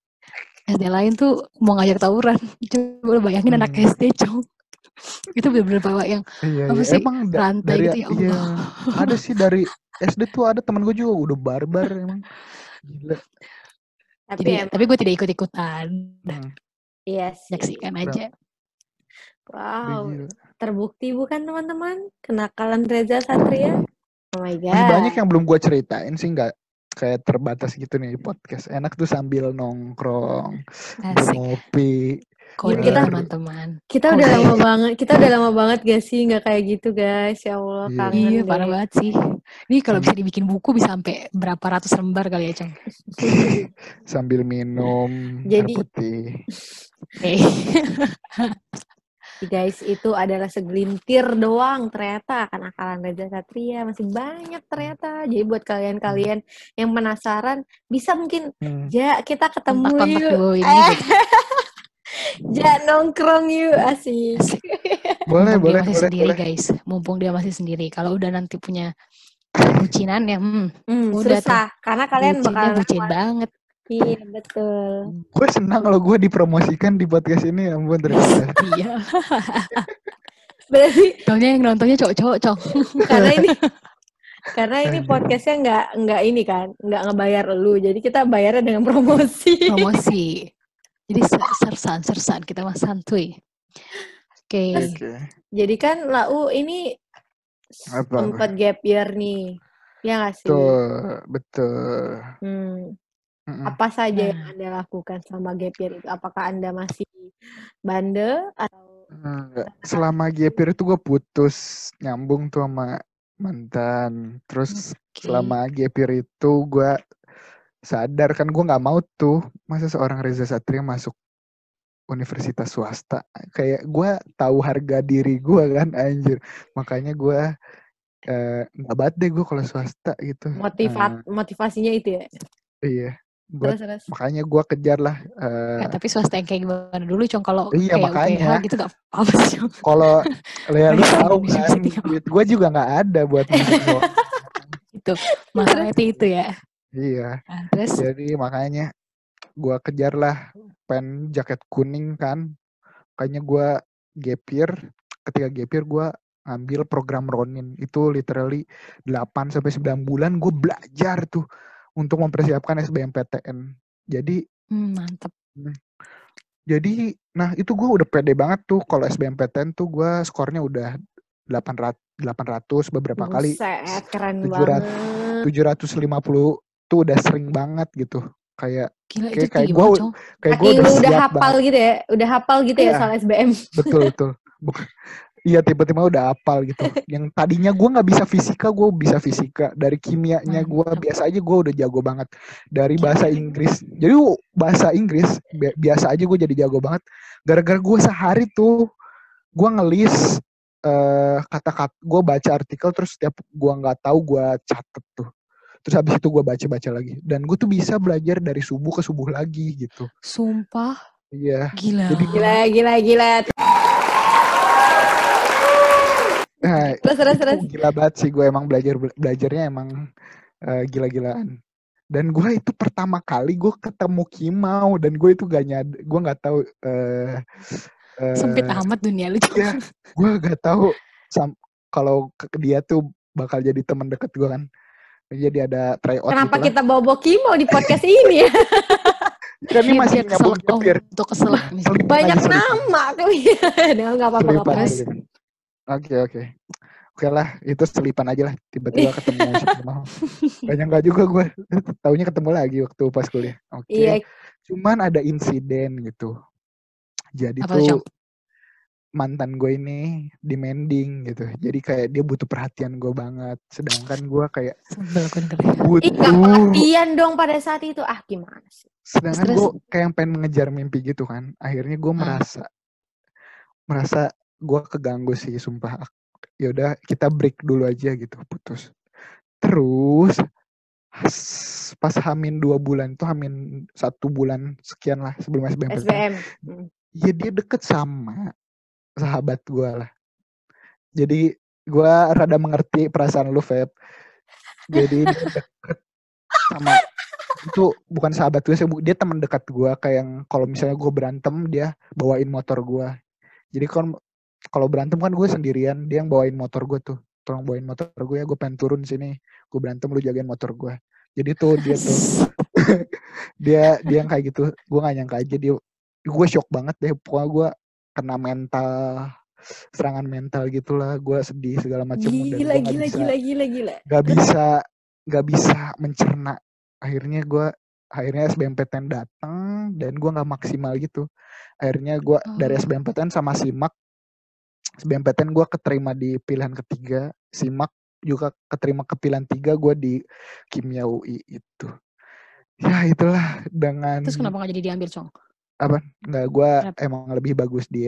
SD lain tuh mau ngajak tawuran. Coba lu bayangin anak Hmm. SD, Cong. itu bener-bener bawa yang Iya, apa iya. sih Emang rantai dari gitu ya iya, Allah. ada sih dari SD tuh ada temen gue juga udah barbar emang. Gila. Tapi Jadi, tapi gue tidak ikut-ikutan. Hmm, iya sih. Menyaksikan Bro. aja. Wow, gila. terbukti bukan teman-teman kenakalan Reza Satria? Oh my god. Masih banyak yang belum gue ceritain sih nggak kayak terbatas gitu nih di podcast. Enak tuh sambil nongkrong, Asik. ngopi. Kode kita- teman-teman. Kita udah lama banget, kita udah lama banget gak sih nggak kayak gitu guys? Ya Allah, Iya. kangen Iya, deh. parah banget sih. Ini kalau bisa dibikin buku bisa sampai berapa ratus lembar kali ya, Cong. sambil minum Jadi- air putih. Eh. Guys, itu adalah segelintir doang ternyata kenakalan Reza Satria masih banyak ternyata. Jadi buat kalian-kalian yang penasaran bisa mungkin Hmm. Ja kita ketemu di yuk. bawah ini. Eh, ja nongkrong yuk asik. Asik. Boleh, Mumpung boleh, dia masih boleh, sendiri, boleh. guys. Mumpung dia masih sendiri. Kalau udah nanti punya bucinan ya, hmm, Hmm, Udah susah karena kalian bucinnya bakal bucin banget. Iya, betul. Gue senang kalau gue dipromosikan di podcast ini, ya ampun terima kasih. iya. Berarti Soalnya yang nontonnya cowok-cowok, Cong. karena ini karena ini podcastnya nggak nggak ini kan nggak ngebayar lu jadi kita bayarnya dengan promosi Promosi. Jadi se- sersan-sersan kita mah santuy. Oke. Oke. jadi kan lau ini Apa, sempat gap year nih ya nggak sih Betul, betul. Hmm. Mm-mm. apa saja yang Nah. anda lakukan selama gap year itu apakah anda masih bandel atau Enggak. Selama gapir itu gue putus nyambung tuh sama mantan. Terus Oke. selama gapir itu gue sadar kan gue nggak mau tuh masa seorang Reza Satria masuk universitas swasta. Kayak gue tahu harga diri gue kan anjir. Makanya gue eh, nggak banget deh gue kalau swasta gitu. motivat motivasinya itu ya Iya. Gua, terus terus makanya gue kejar lah. eh, Ya, tapi swasta yang kayak gimana dulu, Cong? Kalau Iya, kayak makanya. UPH gitu gak apa sih, kalau ya lu tahu kan duit gue juga nggak ada buat. Itu. Masalah itu, ya. iya Nah, terus, jadi makanya gua kejar lah pen jaket kuning kan makanya gua gapir ketika gapir gua ngambil program Ronin itu literally 8 sampai 9 bulan gue belajar tuh untuk mempersiapkan SBMPTN jadi hmm, mantep. jadi nah itu gue udah pede banget tuh kalau SBMPTN tuh gua skornya udah 800 800 beberapa kali. Buset, keren 700 banget. 750 tuh udah sering banget gitu. Kayak Gila, Kayak- kayak Cong. kayak gue udah udah hafal banget. gitu ya udah hafal gitu ya Iya. soal SBM betul betul. Bukan- iya tiba-tiba udah hafal gitu. Yang tadinya gue nggak bisa fisika gue bisa fisika. Dari kimianya gue Mantap. biasa aja gue udah jago banget. Dari bahasa Inggris jadi uh, bahasa Inggris bi- biasa aja gue jadi jago banget. Gara-gara gue sehari tuh gue ngelis eh kata-kata gue baca artikel terus setiap gue nggak tahu gue catet tuh. Terus habis itu gue baca-baca lagi. Dan gue tuh bisa belajar dari subuh ke subuh lagi gitu. Sumpah, iya. Gila. Jadi- gila gila gila nah terus terus terus. gila banget sih gue emang belajar belajarnya emang eh, gila-gilaan. Dan gue itu pertama kali gue ketemu Kimau dan gue itu gak nyad gue nggak tahu eh eh, Sempit amat dunia lu. Iya, gue gak tahu sam- kalau dia tuh bakal jadi teman deket gue kan. Jadi ada tryout kenapa gitu kita bawa bawa Kimo di podcast ini ya? Kan ini Dia- masih dia nyambung banyak nama Nah, nggak apa-apa apa-apa. selipan. Oke oke. Oke lah, itu selipan aja lah. Tiba-tiba ketemu si Kemal. Banyak nggak juga gue. Taunya ketemu lagi waktu pas kuliah. Oke. iya Cuman ada insiden gitu. Jadi Apa tuh, Cong? mantan gue ini demanding gitu. Jadi kayak dia butuh perhatian gue banget. Sedangkan gue kayak dengernya. Ih, butuh. perhatian dong pada saat itu. Ah, gimana sih? Sedangkan gue kayak yang pengen mengejar mimpi gitu kan. Akhirnya gue Hmm. merasa merasa gue keganggu sih sumpah. Ya udah kita break dulu aja gitu, putus. Terus pas hamin dua bulan tuh hamin satu bulan sekian lah sebelum SBM. SBM. Hmm. Ya dia deket sama sahabat gue lah. Jadi gue rada mengerti perasaan lu Feb. Jadi dia deket sama itu bukan sahabat gue sih dia teman dekat gue kayak yang kalau misalnya gue berantem dia bawain motor gue jadi kalau kalau berantem kan gue sendirian dia yang bawain motor gue tuh. Tolong bawain motor gue ya gue pengen turun sini. Gue berantem lu jagain motor gue. Jadi tuh dia tuh dia dia yang kayak gitu. Gue gak nyangka aja dia gue shock banget deh. Pokoknya gue kena mental serangan mental gitulah. Gue sedih segala macam Gila, gila, bisa gila, gila, gila. nggak bisa nggak bisa mencerna. Akhirnya gue akhirnya SBMPTN datang dan gue nggak maksimal gitu. Akhirnya gue dari Oh. SBMPTN sama SIMAK SBMPTN gue keterima di pilihan ketiga SIMAK juga keterima ke pilihan tiga gue di kimia UI itu ya itulah dengan Terus kenapa gak jadi diambil, Cong? nggak gue emang lebih bagus di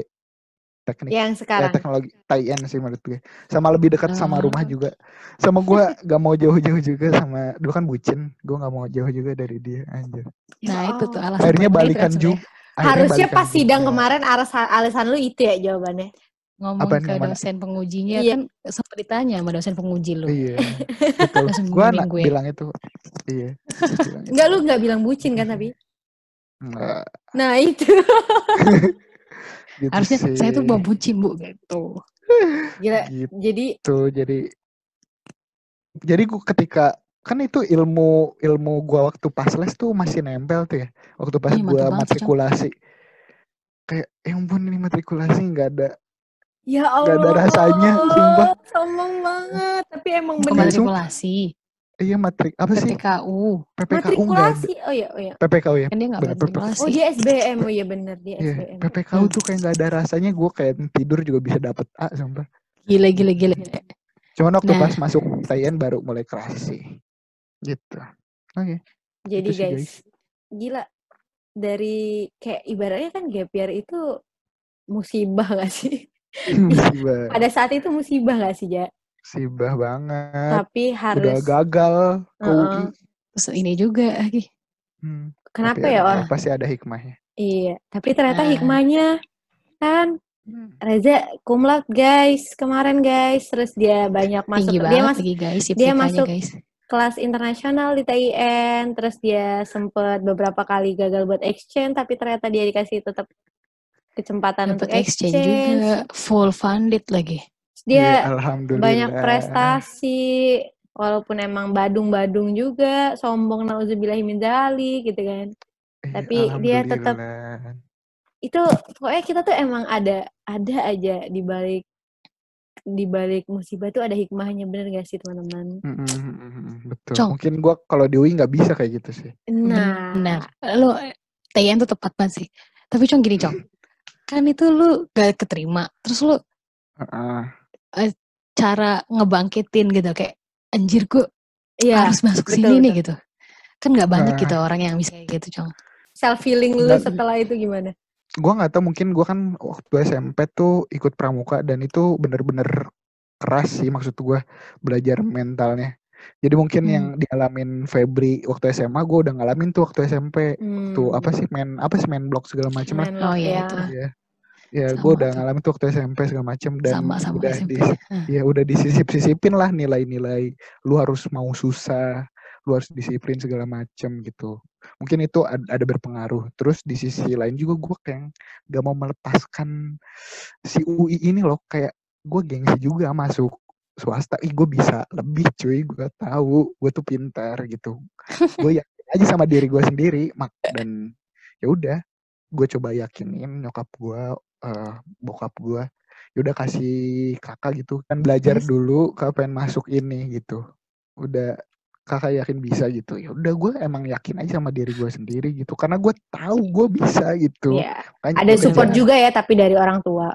teknik Yang ya sekarang. teknologi TIN sih menurut gue sama lebih dekat sama rumah Ah. juga sama gue gak mau jauh-jauh juga sama dulu kan bucin gue gak mau jauh juga dari dia anjir Ya Nah, itu tuh alasan akhirnya balikan kan juga Harusnya pas sidang juga. kemarin alasan, alasan lu itu ya jawabannya. Ngomong Apaan ke yang mana? dosen pengujinya Iya. kan sempat ditanya sama dosen penguji lu. iya betul gue bimbing gue. bilang itu iya bilang itu. Enggak lu nggak bilang bucin kan tapi. Nggak, Nah itu. gitu Harusnya sih. saya tuh mau bucin, Bu, gitu. Gila. gitu Jadi jadi jadi gue ketika kan itu ilmu ilmu gua waktu pas les tuh masih nempel tuh ya waktu pas Iya, mantep gua banget matrikulasi kayak ya ampun ini matrikulasi nggak ada ya Nggak Allah. ada rasanya, sumpah. Sombong banget. Tapi emang. Langsung- matrikulasi, iya matrik apa sih PPKU. PPKU Matrikulasi. Oh iya, oh iya. PPKU ya Kan dia nggak Bener, matrikulasi. Oh dia SBM. Oh iya bener dia Iya, SBM. PPKU Hmm. tuh kayak nggak ada rasanya gue kayak tidur juga bisa dapet A sumpah Gila, gila, gila. cuman waktu Nah. pas masuk TIN baru mulai keras sih gitu oke Jadi Itu sih, guys, gila dari kayak ibaratnya kan gap year itu musibah gak sih? Musibah Pada saat itu musibah gak sih, Ja? musibah banget Tapi udah harus gagal ke Heeh. UI Terus ini juga lagi. Hmm, kenapa tapi ya orang? pasti ada hikmahnya Iya, tapi ternyata Nah. hikmahnya kan Reza kumlat guys kemarin guys, terus dia banyak masuk Tinggi dia masuk guys, dia masuk guys. kelas internasional di TIN, terus dia sempet beberapa kali gagal buat exchange, tapi ternyata dia dikasih tetap kesempatan untuk Dapat exchange juga, exchange. full funded lagi. Dia alhamdulillah banyak prestasi, walaupun emang badung-badung juga, sombong nauzubillahimin dzalik gitu kan. Iya, tapi dia tetap-. Itu pokoknya kita tuh emang ada ada aja di balik di balik musibah tuh ada hikmahnya bener gak sih teman-teman? Mm, mm, mm, mm, betul Cong. mungkin gua kalau di UI nggak bisa kayak gitu sih Nah, Benar. Lu TIN tuh tepat banget sih. Tapi Cong gini, Cong. Kan itu lu gak keterima. Terus lu Heeh. cara ngebangkitin gitu kayak anjir gue iya harus masuk betul, sini betul. nih gitu. Kan gak banyak Ah. gitu orang yang bisa kayak gitu, Cong. self feeling lu Nggak- setelah itu gimana? gua nggak tahu mungkin gua kan waktu SMP tuh ikut pramuka dan itu bener-bener keras sih maksud gua belajar mentalnya jadi mungkin Hmm. yang dialamin Febri waktu SMA gua udah ngalamin tuh waktu SMP tuh Hmm, apa sih main apa sih main blok segala macem lah Oh, iya, ya. Ya gue udah ngalamin tuh waktu SMP segala macem dan Sama sama udah SMP. di ya udah disisip-sisipin lah nilai-nilai. Lu harus mau susah lu harus disiplin segala macem gitu. Mungkin itu ad- ada berpengaruh. Terus di sisi lain juga gue kayak gak mau melepaskan si UI ini loh. Kayak gue gengsi juga masuk swasta. Ih gue bisa lebih cuy. Gue tahu. Gue tuh pintar gitu. Gue yakin aja sama diri gue sendiri. Mak dan ya udah gue coba yakinin nyokap gue eh, bokap gue yaudah kasih kakak gitu kan belajar Yes. dulu kapan masuk ini gitu udah kakak yakin bisa gitu ya udah gue emang yakin aja sama diri gue sendiri gitu karena gue tahu gue bisa gitu. Makanya Ada support juga ya tapi dari orang tua.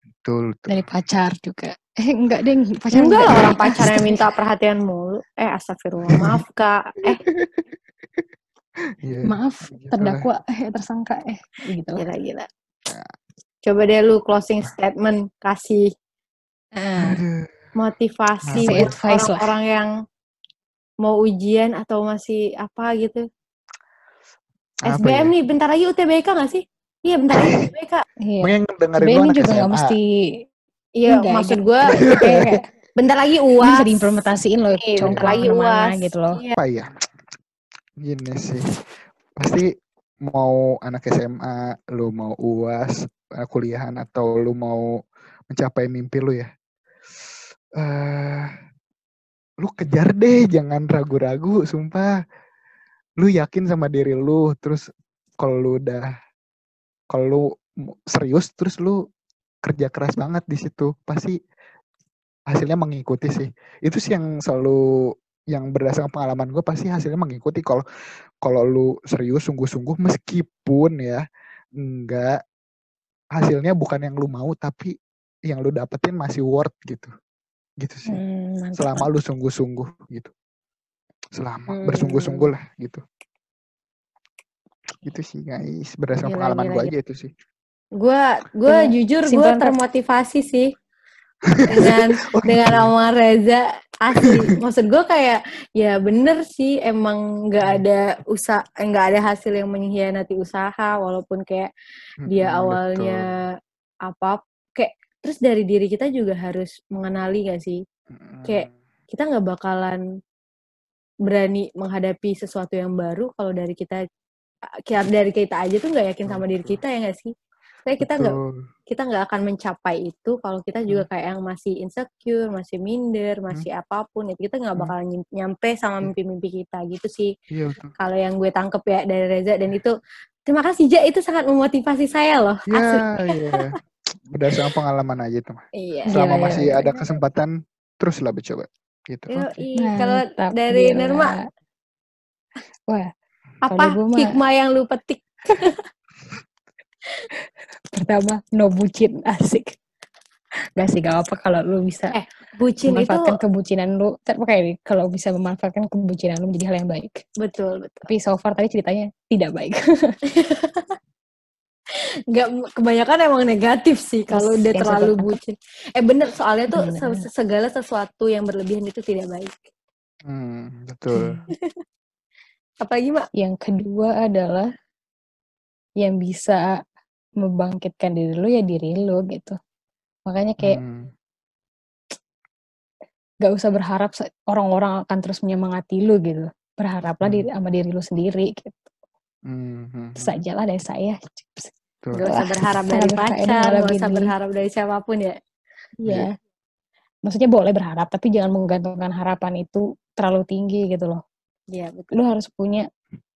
betul, betul. Dari pacar juga. Eh enggak deh, pacar Enggak lah orang pacarnya minta perhatian mulu. Eh astagfirullah, maaf Kak. Eh Iya, Maaf, gitu lah. terdakwa eh tersangka eh gitu. gila gila. Coba deh lu closing statement kasih Aduh. motivasi Kasih buat advice lah. orang-orang yang mau ujian atau masih apa gitu. Apa SBM ya? nih, bentar lagi UTBK gak sih? Iya, bentar lagi UTBK. iya. Yang dengerin lu SBM anak juga SMA. mesti Iya, Enggak, maksud gue kayak bentar lagi ini UAS. bisa diimplementasiin loh, Iya, bentar lagi UAS. gitu loh. Iya. apa ya gini sih pasti mau anak SMA lu mau uas eh, kuliahan atau lu mau mencapai mimpi lu ya? Eh lu kejar deh jangan ragu-ragu sumpah. Lu yakin sama diri lu terus kalau lu udah kalau lu serius terus lu kerja keras banget di situ pasti hasilnya mengikuti sih. Itu sih yang selalu yang berdasarkan pengalaman gue pasti hasilnya mengikuti. Kalau kalau lu serius sungguh-sungguh meskipun ya enggak hasilnya bukan yang lu mau tapi yang lu dapetin masih worth gitu. Gitu sih. Hmm, mantap. selama lu sungguh-sungguh gitu. Selama Hmm. bersungguh-sungguh lah gitu. Gitu sih guys. Berdasarkan Gila, pengalaman gue aja itu sih. Gue gue Iya, jujur gue Kak. termotivasi sih dengan Oh, dengan iya. omongan Reza asli. Maksud gue kayak ya bener sih emang nggak ada usaha nggak ada hasil yang mengkhianati usaha walaupun kayak dia Mm-mm, awalnya apa kayak terus dari diri kita juga harus mengenali gak sih? Betul. kayak kita nggak bakalan berani menghadapi sesuatu yang baru kalau dari kita kayak dari kita aja tuh nggak yakin sama diri kita ya nggak sih kayak kita nggak kita nggak akan mencapai itu kalau kita juga Hmm. kayak yang masih insecure masih minder masih apa pun itu kita nggak Hmm. bakalan nyim- nyampe sama Hmm. mimpi-mimpi kita gitu sih. Iya kalau yang gue tangkep ya dari Reza dan itu terima kasih Ja itu sangat memotivasi saya loh ya asli. iya. Berdasarkan pengalaman aja itu mah. Iya. Selama Gila, masih gila, ada kesempatan teruslah mencoba gitu Yoi. Nah, kalau dari gila. Nirma Wah, apa hikmah yang lu petik pertama no bucin asik. Gak sih, gak apa kalau lu bisa Eh, bucin itu memanfaatkan kebucinan lu. Ini, kalau bisa memanfaatkan kebucinan lu menjadi hal yang baik. betul betul Tapi so far tadi ceritanya tidak baik. nggak kebanyakan emang negatif sih kalau udah terlalu bucin eh bener soalnya tuh Bener. se- segala sesuatu yang berlebihan itu tidak baik hmm, betul apalagi mak yang kedua adalah yang bisa membangkitkan diri lu ya diri lu gitu. Makanya kayak Hmm, gak usah berharap orang-orang akan terus menyemangati lu gitu. Berharaplah Hmm. diri sama diri lu sendiri gitu. hmm, hmm, hmm, saja lah dari saya. betul. Gak usah berharap dari pacar, gak usah berharap dari siapa pun ya. Iya. Maksudnya boleh berharap, tapi jangan menggantungkan harapan itu terlalu tinggi gitu loh. Iya betul. Lu harus punya,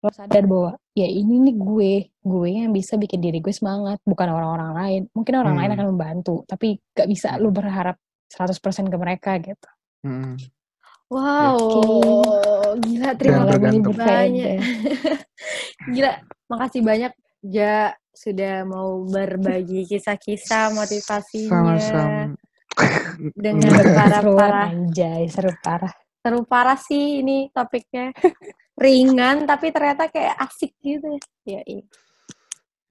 lo sadar bahwa ya ini nih gue, gue yang bisa bikin diri gue semangat, bukan orang-orang lain. Mungkin orang lain Hmm. akan membantu, tapi gak bisa lu Hmm. berharap 100% ke mereka gitu. Hmm, Wow, gila terima kasih banyak. Gila, makasih banyak Ja sudah mau berbagi kisah-kisah motivasinya sama-sama dengan seru para-para anjay, seru parah. seru parah sih ini topiknya ringan tapi ternyata kayak asik gitu ya. iya.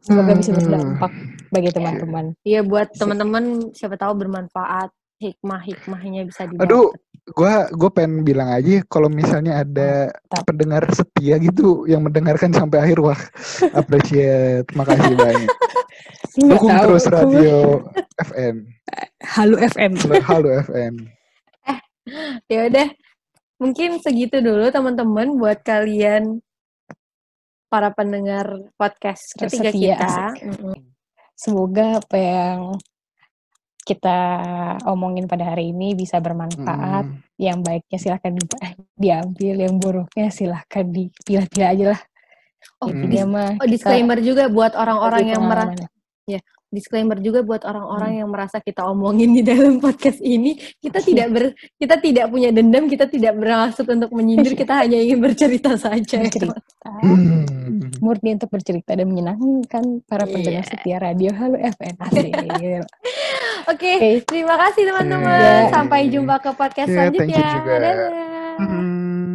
Semoga bisa Hmm. berdampak bagi teman-teman. Iya buat teman-teman siapa tahu bermanfaat hikmah-hikmahnya bisa didapat. Aduh, gua gue pengen bilang aja kalau misalnya ada Mantap. pendengar setia gitu yang mendengarkan sampai akhir wah appreciate makasih banyak dukung tahu. terus radio FM Halo FM. halo FM Ya udah, mungkin segitu dulu teman-teman buat kalian para pendengar podcast ketiga Setia, kita. Semoga apa yang kita omongin pada hari ini bisa bermanfaat. Mm, Yang baiknya silahkan di- diambil, yang buruknya silahkan dipilah-pilah aja lah. Oh, mah oh, kita disclaimer juga buat orang-orang yang merasa pengalaman. Disclaimer juga buat orang-orang Hmm. yang merasa kita omongin di dalam podcast ini kita tidak ber kita tidak punya dendam kita tidak bermaksud untuk menyindir kita hanya ingin bercerita saja bercerita. Hmm. Murni untuk bercerita dan menyenangkan para pendengar Iya. setia radio Halo FM. Asik. oke Oke. terima kasih teman-teman Iya. sampai jumpa ke podcast thank you selanjutnya juga. dadah Hmm.